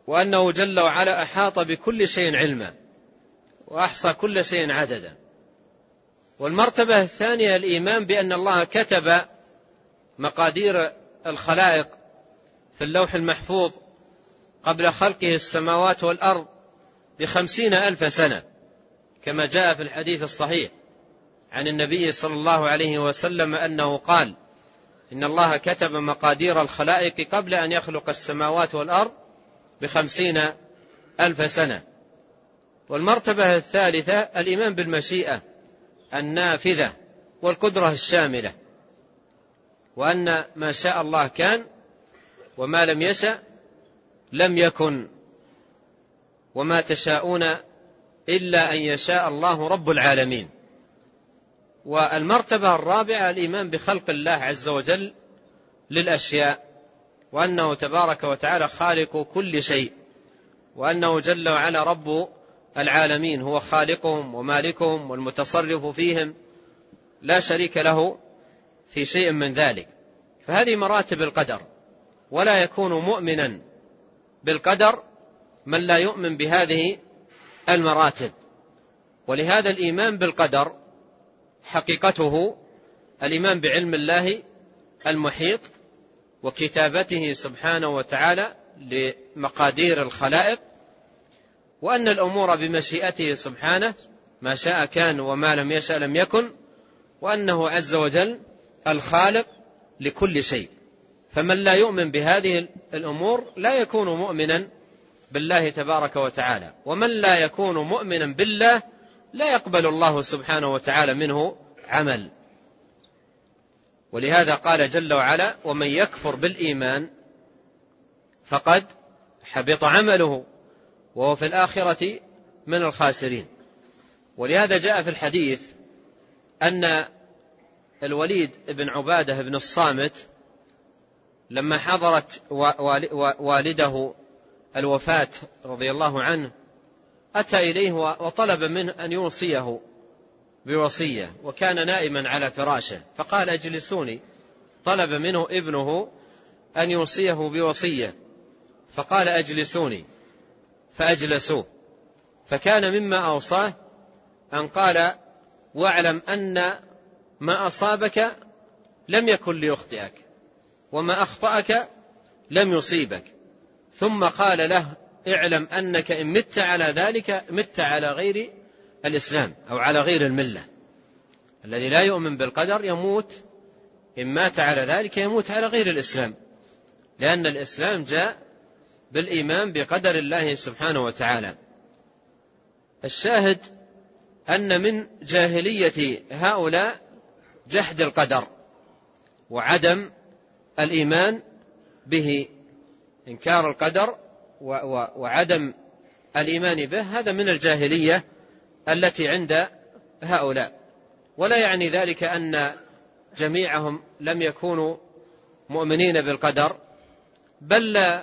وأنه جل وعلا أحاط بكل شيء علما وأحصى كل شيء عددا. والمرتبة الثانية الإيمان بأن الله كتب مقادير الخلائق في اللوح المحفوظ قبل خلقه السماوات والأرض بخمسين ألف سنة كما جاء في الحديث الصحيح عن النبي صلى الله عليه وسلم أنه قال إن الله كتب مقادير الخلائق قبل أن يخلق السماوات والأرض بخمسين ألف سنة. والمرتبة الثالثة الإيمان بالمشيئة النافذة والقدرة الشاملة. وأن ما شاء الله كان وما لم يشأ لم يكن. وما تشاءون إلا أن يشاء الله رب العالمين. والمرتبة الرابعة الإيمان بخلق الله عز وجل للأشياء. وأنه تبارك وتعالى خالق كل شيء وأنه جل وعلا رب العالمين هو خالقهم ومالكهم والمتصرف فيهم لا شريك له في شيء من ذلك. فهذه مراتب القدر ولا يكون مؤمنا بالقدر من لا يؤمن بهذه المراتب. ولهذا الإيمان بالقدر حقيقته الإيمان بعلم الله المحيط وكتابته سبحانه وتعالى لمقادير الخلائق وأن الأمور بمشيئته سبحانه ما شاء كان وما لم يشأ لم يكن وأنه عز وجل الخالق لكل شيء. فمن لا يؤمن بهذه الأمور لا يكون مؤمنا بالله تبارك وتعالى. ومن لا يكون مؤمنا بالله لا يقبل الله سبحانه وتعالى منه عمل. ولهذا قال جل وعلا ومن يكفر بالإيمان فقد حبط عمله وهو في الآخرة من الخاسرين. ولهذا جاء في الحديث أن الوليد بن عبادة بن الصامت لما حضرت والده الوفاة رضي الله عنه أتى إليه وطلب منه أن يوصيه. بوصية وكان نائما على فراشه. فقال اجلسوني. طلب منه ابنه أن يوصيه بوصية. فقال أجلسوني. فأجلسوه. فكان مما أوصاه أن قال واعلم أن ما أصابك لم يكن ليخطئك وما أخطأك لم يصيبك. ثم قال له اعلم أنك إن مت على ذلك مت على غير الإسلام أو على غير الملة. الذي لا يؤمن بالقدر يموت إن مات على ذلك يموت على غير الإسلام. لأن الإسلام جاء بالإيمان بقدر الله سبحانه وتعالى. الشاهد أن من جاهلية هؤلاء جحد القدر وعدم الإيمان به. إنكار القدر وعدم الإيمان به هذا من الجاهلية. التي عند هؤلاء. ولا يعني ذلك أن جميعهم لم يكونوا مؤمنين بالقدر بل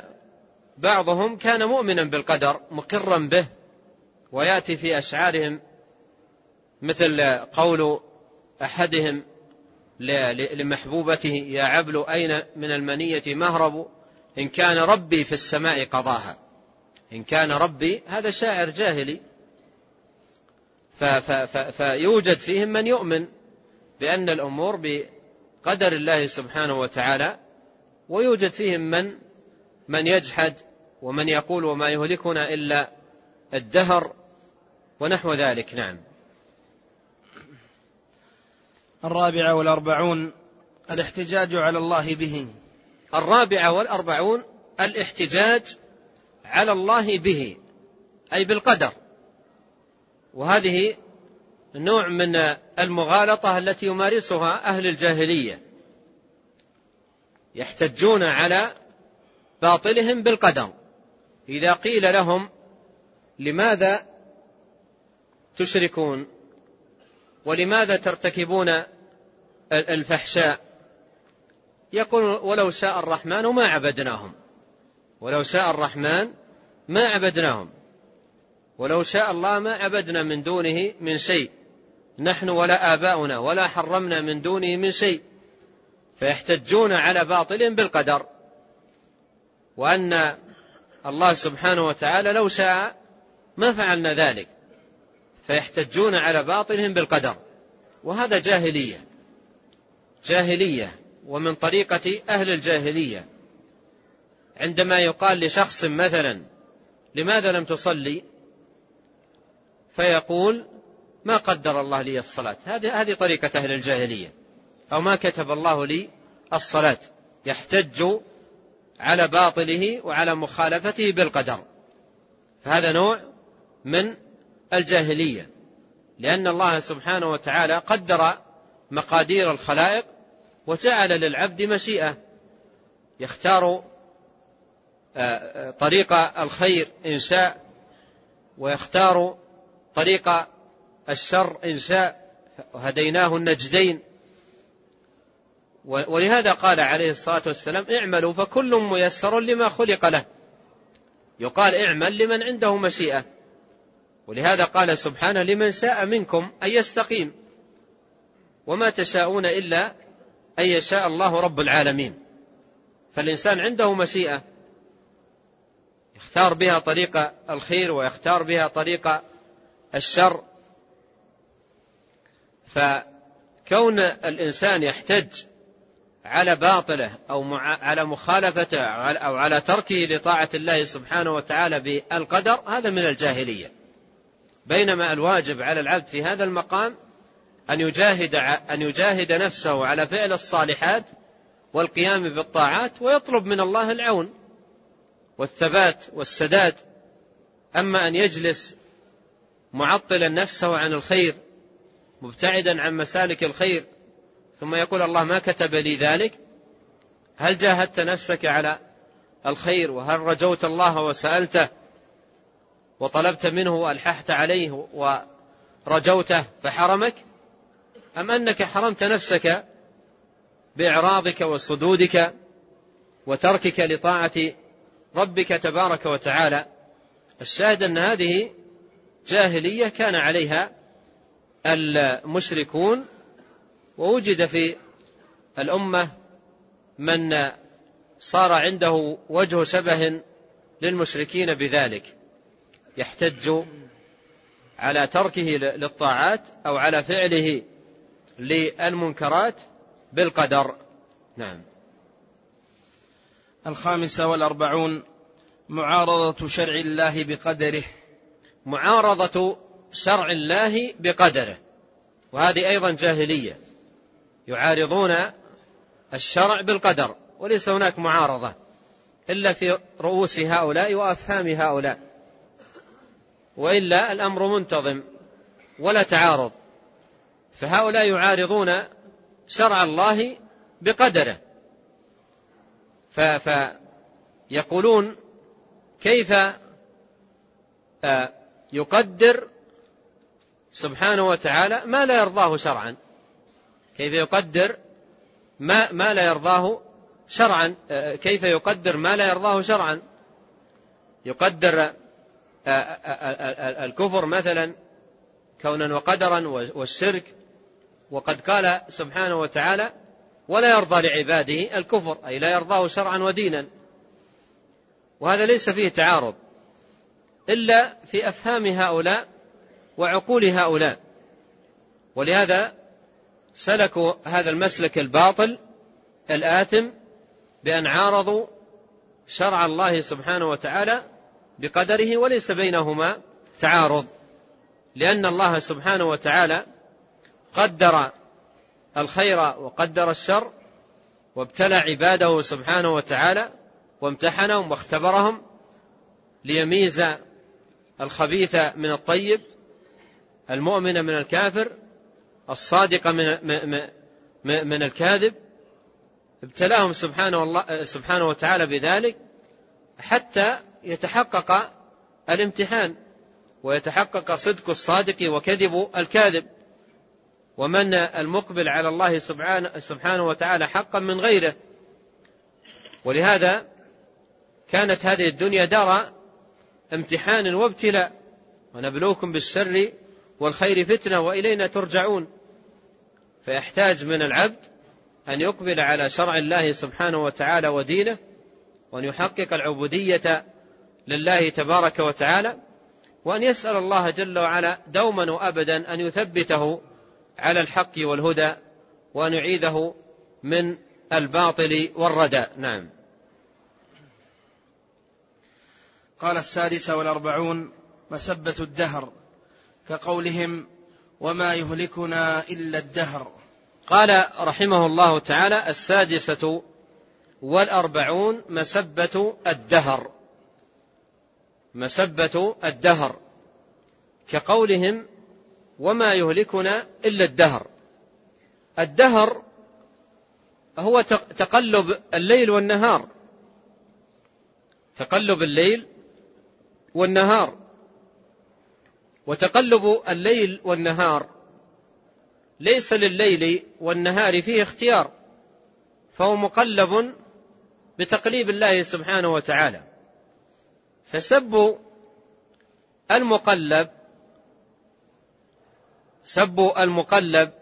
بعضهم كان مؤمنا بالقدر مقرا به ويأتي في أشعارهم مثل قول أحدهم لمحبوبته يا عبل أين من المنية مهرب؟ إن كان ربي في السماء قضاها. إن كان ربي هذا شاعر جاهلي فيوجد فيهم من يؤمن بأن الأمور بقدر الله سبحانه وتعالى ويوجد فيهم من من يجحد ومن يقول وما يهلكنا إلا الدهر ونحو ذلك. نعم. الرابعة والأربعون الاحتجاج على الله به. الرابعة والأربعون الاحتجاج على الله به أي بالقدر. وهذه نوع من المغالطة التي يمارسها أهل الجاهلية. يحتجون على باطلهم بالقدر إذا قيل لهم لماذا تشركون؟ ولماذا ترتكبون الفحشاء؟ يقول ولو شاء الرحمن ما عبدناهم. ولو شاء الرحمن ما عبدناهم. ولو شاء الله ما عبدنا من دونه من شيء. نحن ولا آباؤنا ولا حرمنا من دونه من شيء. فيحتجون على باطلهم بالقدر. وأن الله سبحانه وتعالى لو شاء ما فعلنا ذلك. فيحتجون على باطلهم بالقدر. وهذا جاهلية. جاهلية. ومن طريقة أهل الجاهلية. عندما يقال لشخص مثلا لماذا لم تصلي؟ فيقول ما قدر الله لي الصلاة. هذه هذه طريقة أهل الجاهلية. أو ما كتب الله لي الصلاة. يحتج على باطله وعلى مخالفته بالقدر. فهذا نوع من الجاهلية. لأن الله سبحانه وتعالى قدر مقادير الخلائق وجعل للعبد مشيئة. يختار آه، آه، طريق الخير إن شاء ويختار طريق الشر إن شاء وهديناه النجدين. ولهذا قال عليه الصلاة والسلام اعملوا فكل ميسر لما خلق له. يقال اعمل لمن عنده مشيئة. ولهذا قال سبحانه لمن شاء منكم أن يستقيم. وما تشاءون إلا أن يشاء الله رب العالمين. فالإنسان عنده مشيئة. يختار بها طريق الخير ويختار بها طريق الشر. فكون الإنسان يحتج على باطله أو على مخالفته أو على تركه لطاعة الله سبحانه وتعالى بالقدر هذا من الجاهلية. بينما الواجب على العبد في هذا المقام أن يجاهد أن يجاهد نفسه على فعل الصالحات والقيام بالطاعات ويطلب من الله العون والثبات والسداد. أما أن يجلس معطلا نفسه عن الخير مبتعدا عن مسالك الخير. ثم يقول الله ما كتب لي ذلك؟ هل جاهدت نفسك على الخير وهل رجوت الله وسألته وطلبت منه وألححت عليه ورجوته فحرمك؟ أم أنك حرمت نفسك بإعراضك وصدودك وتركك لطاعة ربك تبارك وتعالى؟ الشاهد أن هذه جاهلية كان عليها المشركون ووجد في الأمة من صار عنده وجه شبه للمشركين بذلك. يحتج على تركه للطاعات أو على فعله للمنكرات بالقدر. نعم. الخامسة والأربعون معارضة شرع الله بقدره. معارضة شرع الله بقدره. وهذه أيضا جاهلية. يعارضون الشرع بالقدر وليس هناك معارضة إلا في رؤوس هؤلاء وأفهام هؤلاء. وإلا الأمر منتظم ولا تعارض. فهؤلاء يعارضون شرع الله بقدره. فيقولون كيف آه، يقدر سبحانه وتعالى ما لا يرضاه شرعا. كيف يقدر ما ما لا يرضاه شرعا؟ آه، كيف يقدر ما لا يرضاه شرعا؟ يقدر آه، الكفر مثلا كونا وقدرا والشرك. وقد قال سبحانه وتعالى ولا يرضى لعباده الكفر أي لا يرضاه شرعا ودينا. وهذا ليس فيه تعارض. إلا في أفهام هؤلاء وعقول هؤلاء. ولهذا سلكوا هذا المسلك الباطل الآثم بأن عارضوا شرع الله سبحانه وتعالى بقدره وليس بينهما تعارض. لأن الله سبحانه وتعالى قدر الخير وقدر الشر وابتلى عباده سبحانه وتعالى وامتحنهم واختبرهم ليميز الخبيث من الطيب المؤمن من الكافر الصادق من من الكاذب ابتلاهم سبحانه الله سبحانه وتعالى بذلك حتى يتحقق الامتحان ويتحقق صدق الصادق وكذب الكاذب. ومن المقبل على الله سبحانه, سبحانه وتعالى حقا من غيره. ولهذا كانت هذه الدنيا دار امتحان وابتلاء ونبلوكم بالشر والخير فتنة وإلينا ترجعون. فيحتاج من العبد أن يقبل على شرع الله سبحانه وتعالى ودينه وأن يحقق العبودية لله تبارك وتعالى وأن يسأل الله جل وعلا دوما وأبدا أن يثبته على الحق والهدى وأن يعيذه من الباطل والردى نعم. قال السادسة والأربعون مسبة الدهر كقولهم وما يهلكنا إلا الدهر. قال رحمه الله تعالى السادسة والأربعون مسبة الدهر. مسبة الدهر كقولهم وما يهلكنا إلا الدهر. الدهر هو تقلب الليل والنهار. تقلب الليل والنهار وتقلب الليل والنهار. ليس لليل والنهار فيه اختيار فهو مقلب بتقليب الله سبحانه وتعالى. فسب المقلب سب المقلب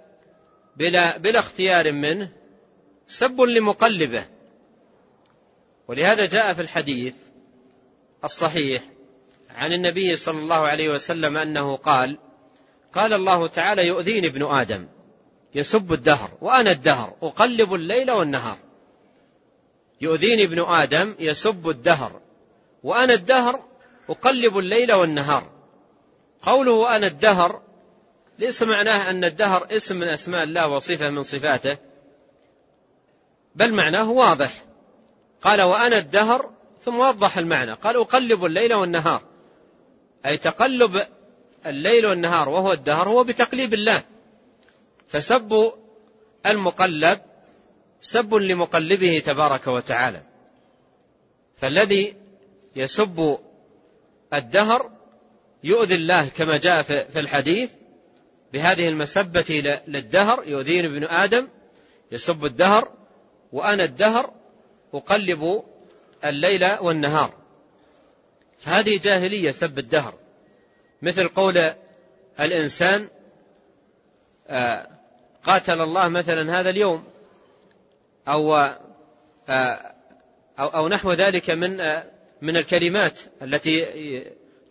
بلا بلا اختيار منه سب لمقلبه. ولهذا جاء في الحديث الصحيح عن النبي صلى الله عليه وسلم أنه قال قال الله تعالى يؤذيني ابن آدم يسب الدهر وأنا الدهر أقلب الليل والنهار. يؤذيني ابن آدم يسب الدهر وأنا الدهر أقلب الليل والنهار. قوله أنا الدهر ليس معناه أن الدهر اسم من أسماء الله وصفة من صفاته بل معناه واضح. قال وأنا الدهر ثم وضح المعنى. قال أقلب الليل والنهار. أي تقلب الليل والنهار وهو الدهر هو بتقليب الله. فسب المقلب سب لمقلبه تبارك وتعالى. فالذي يسب الدهر يؤذي الله كما جاء في الحديث بهذه المسبة للدهر. يؤذيني ابن آدم يسب الدهر وأنا الدهر أقلب الليل والنهار. فهذه جاهلية سب الدهر. مثل قول الإنسان آه، قاتل الله مثلا هذا اليوم أو آه، أو أو نحو ذلك من آه، من الكلمات التي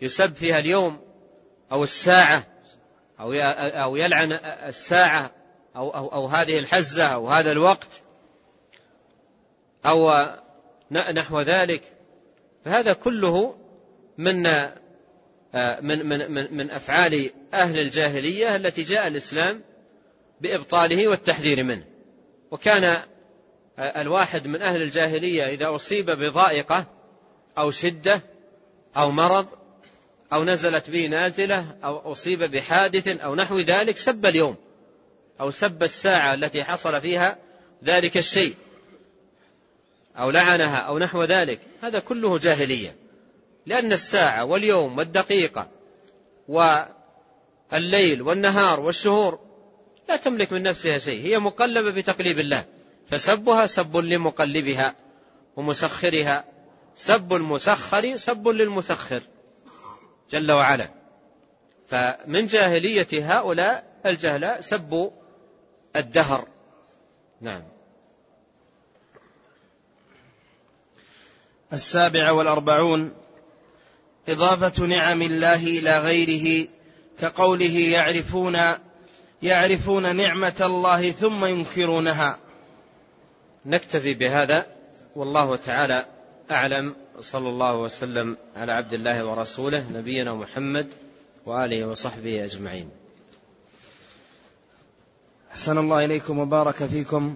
يسب فيها اليوم أو الساعة أو أو يلعن الساعة أو أو أو هذه الحزة أو هذا الوقت أو نحو ذلك. فهذا كله من آه، من من من من أفعال أهل الجاهلية التي جاء الإسلام بإبطاله والتحذير منه. وكان آه، الواحد من أهل الجاهلية إذا أصيب بضائقة أو شدة أو مرض أو نزلت به نازلة أو أصيب بحادث أو نحو ذلك سب اليوم أو سب الساعة التي حصل فيها ذلك الشيء أو لعنها أو نحو ذلك. هذا كله جاهلية. لأن الساعة واليوم والدقيقة والليل والنهار والشهور لا تملك من نفسها شيء هي مقلبة بتقليب الله. فسبها سب لمقلبها ومسخرها. سب المسخر سب للمسخر جل وعلا. فمن جاهلية هؤلاء الجهلاء سبوا الدهر. نعم. السابع والأربعون إضافة نعم الله إلى غيره كقوله يعرفون يعرفون نعمة الله ثم ينكرونها. نكتفي بهذا. والله تعالى أعلم. صلى الله وسلم على عبد الله ورسوله نبينا محمد وآله وصحبه أجمعين. أحسن الله إليكم وبارك فيكم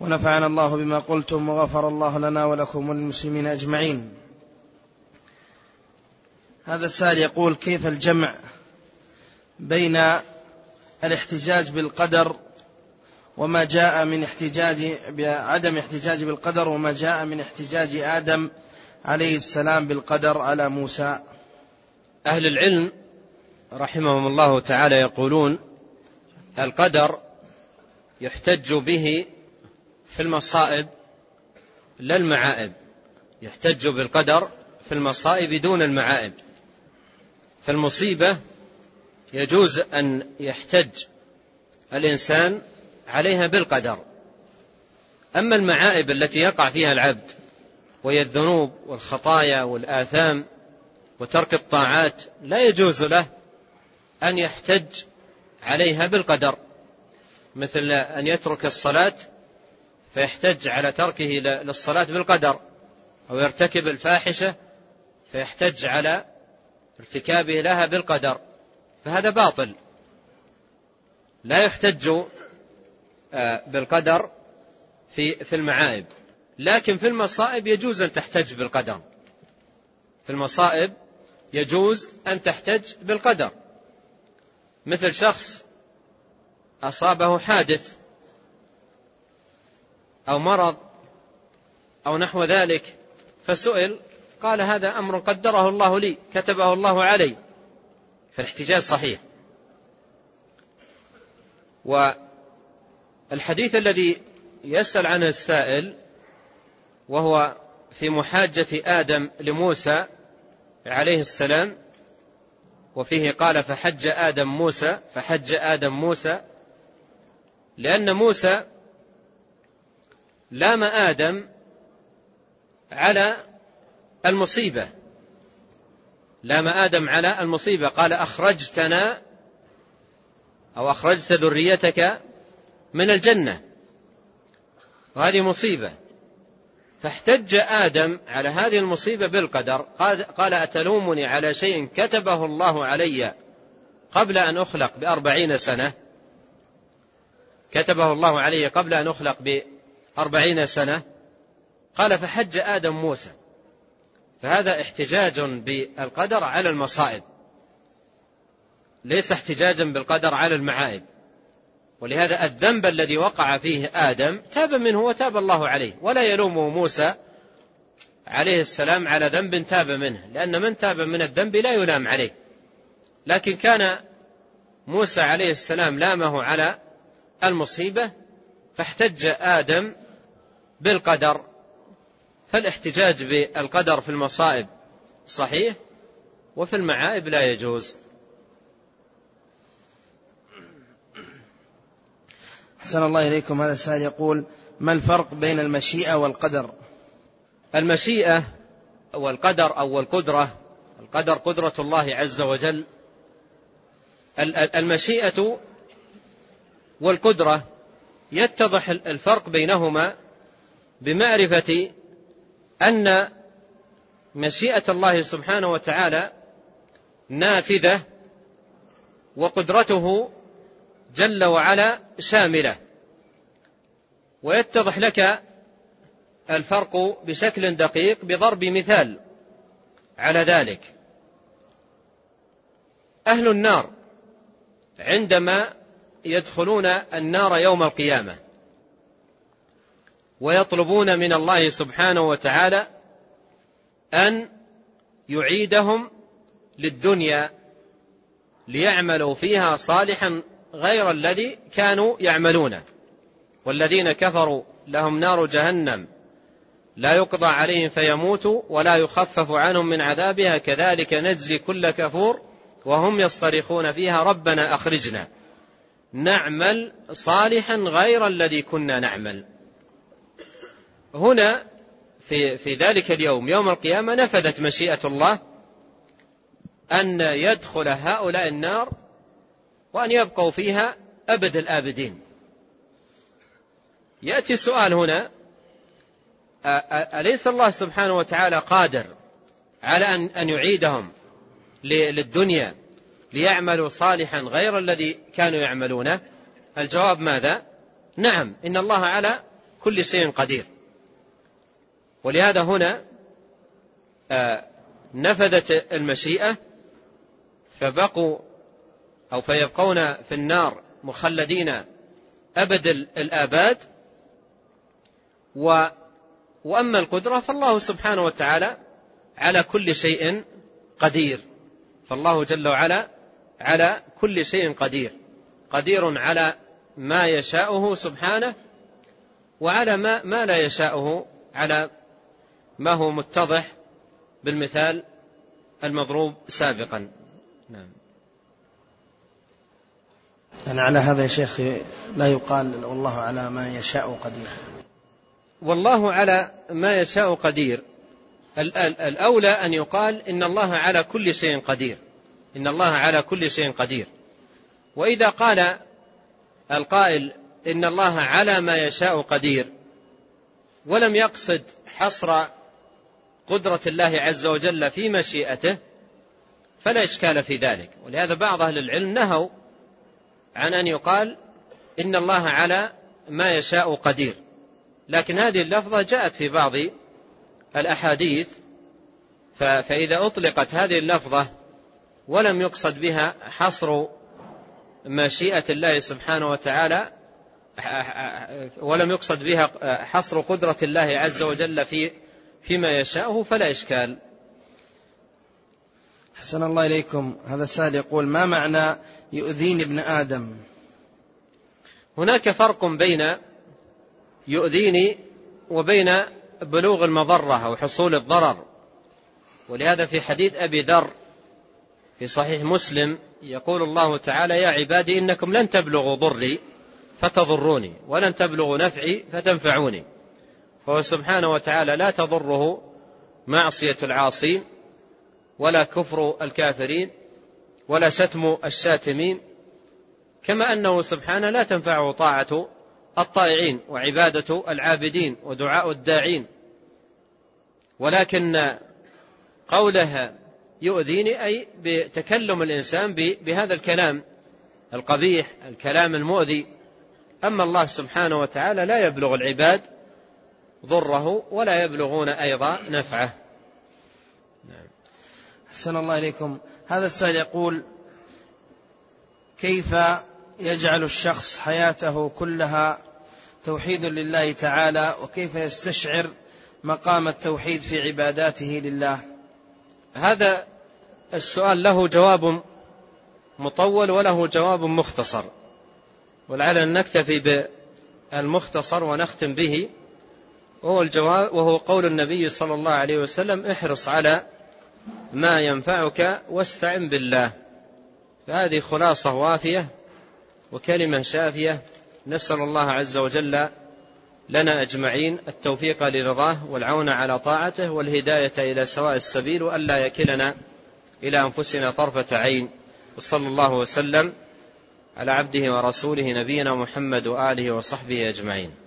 ونفعنا الله بما قلتم وغفر الله لنا ولكم وللمسلمين أجمعين. هذا السائل يقول كيف الجمع بين الاحتجاج بالقدر وما جاء من احتجاج بعدم احتجاج بالقدر وما جاء من احتجاج آدم عليه السلام بالقدر على موسى؟ أهل العلم رحمهم الله تعالى يقولون القدر يحتج به في المصائب لا المعائب يحتج بالقدر في المصائب دون المعائب. فالمصيبة يجوز أن يحتج الإنسان عليها بالقدر. أما المعائب التي يقع فيها العبد وهي الذنوب والخطايا والآثام وترك الطاعات لا يجوز له أن يحتج عليها بالقدر. مثل أن يترك الصلاة فيحتج على تركه للصلاة بالقدر أو يرتكب الفاحشة فيحتج على ارتكابه لها بالقدر فهذا باطل. لا يحتج آه، بالقدر في في المعائب لكن في المصائب يجوز أن تحتج بالقدر. في المصائب يجوز أن تحتج بالقدر. مثل شخص أصابه حادث أو مرض أو نحو ذلك فسئل قال هذا أمر قدره الله لي كتبه الله علي. فالاحتجاج صحيح. والحديث الذي يسأل عنه السائل وهو في محاجة آدم لموسى عليه السلام وفيه قال فحج آدم موسى فحج آدم موسى لأن موسى لام آدم على المصيبة. لام آدم على المصيبة. قال أخرجتنا أو أخرجت ذريتك من الجنة. وهذه مصيبة. فاحتج آدم على هذه المصيبة بالقدر. قال أتلومني على شيء كتبه الله علي قبل أن أخلق بأربعين سنة؟ كتبه الله علي قبل أن أخلق بأربعين سنة؟ قال فحج آدم موسى. فهذا احتجاج بالقدر على المصائب. ليس احتجاجا بالقدر على المعائب ولهذا الذنب الذي وقع فيه آدم تاب منه وتاب الله عليه. ولا يلومه موسى عليه السلام على ذنب تاب منه لأن من تاب من الذنب لا يلام عليه. لكن كان موسى عليه السلام لامه على المصيبة فاحتج آدم بالقدر فالاحتجاج بالقدر في المصائب صحيح وفي المعائب لا يجوز. أحسن الله إليكم. هذا السائل يقول ما الفرق بين المشيئة والقدر؟ المشيئة والقدر أو القدرة القدر قدرة الله عز وجل. المشيئة والقدرة يتضح الفرق بينهما بمعرفة أن مشيئة الله سبحانه وتعالى نافذة وقدرته جل وعلا شاملة. ويتضح لك الفرق بشكل دقيق بضرب مثال على ذلك. أهل النار عندما يدخلون النار يوم القيامة ويطلبون من الله سبحانه وتعالى أن يعيدهم للدنيا ليعملوا فيها صالحا غير الذي كانوا يعملونه والذين كفروا لهم نار جهنم. لا يقضى عليهم فيموتوا ولا يخفف عنهم من عذابها. كذلك نجزي كل كفور وهم يصطرخون فيها. ربنا أخرجنا. نعمل صالحا غير الذي كنا نعمل. هنا في, في ذلك اليوم يوم القيامة نفذت مشيئة الله أن يدخل هؤلاء النار وأن يبقوا فيها أبد الآبدين. يأتي السؤال هنا أليس الله سبحانه وتعالى قادر على أن أن يعيدهم للدنيا ليعملوا صالحا غير الذي كانوا يعملونه؟ الجواب ماذا؟ نعم إن الله على كل شيء قدير. ولهذا هنا نفذت المشيئة فبقوا أو فيبقون في النار مخلدين أبد الآباد. و وأما القدرة فالله سبحانه وتعالى على كل شيء قدير. فالله جل وعلا على كل شيء قدير. قدير على ما يشاءه سبحانه وعلى ما, ما لا يشاءه على ما هو متضح بالمثال المضروب سابقا. نعم. يعني على هذا يا شيخ لا يقال والله على ما يشاء قدير. والله على ما يشاء قدير. الأولى أن يقال إن الله على كل شيء قدير. إن الله على كل شيء قدير. وإذا قال القائل إن الله على ما يشاء قدير ولم يقصد حصر قدرة الله عز وجل في مشيئته فلا إشكال في ذلك. ولهذا بعض أهل العلم نهوا عن أن يقال إن الله على ما يشاء قدير. لكن هذه اللفظة جاءت في بعض الأحاديث فإذا أطلقت هذه اللفظة ولم يقصد بها حصر مشيئة الله سبحانه وتعالى ولم يقصد بها حصر قدرة الله عز وجل في فيما يشاءه فلا إشكال. حسن الله إليكم. هذا السائل يقول ما معنى يؤذيني ابن آدم؟ هناك فرق بين يؤذيني وبين بلوغ المضرة أو حصول الضرر. ولهذا في حديث أبي ذر في صحيح مسلم يقول الله تعالى يا عبادي إنكم لن تبلغوا ضري فتضروني ولن تبلغوا نفعي فتنفعوني. فهو سبحانه وتعالى لا تضره معصية العاصين ولا كفر الكافرين ولا شتم الشاتمين كما أنه سبحانه لا تنفعه طاعة الطائعين وعبادة العابدين ودعاء الداعين. ولكن قوله يؤذيني أي بتكلم الإنسان بهذا الكلام القبيح الكلام المؤذي. أما الله سبحانه وتعالى لا يبلغ العباد ضره ولا يبلغون أيضا نفعه. نعم. أحسن الله إليكم. هذا السائل يقول كيف يجعل الشخص حياته كلها توحيد لله تعالى وكيف يستشعر مقام التوحيد في عباداته لله؟ هذا السؤال له جواب مطول وله جواب مختصر. ولعل نكتفي بالمختصر ونختم به. وهو الجواب وهو قول النبي صلى الله عليه وسلم احرص على ما ينفعك واستعن بالله. فهذه خلاصة وافية وكلمة شافية. نسأل الله عز وجل لنا أجمعين التوفيق لرضاه والعون على طاعته والهداية إلى سواء السبيل وألا يكلنا إلى أنفسنا طرفة عين. وصلى الله وسلم على عبده ورسوله نبينا محمد وآله وصحبه أجمعين.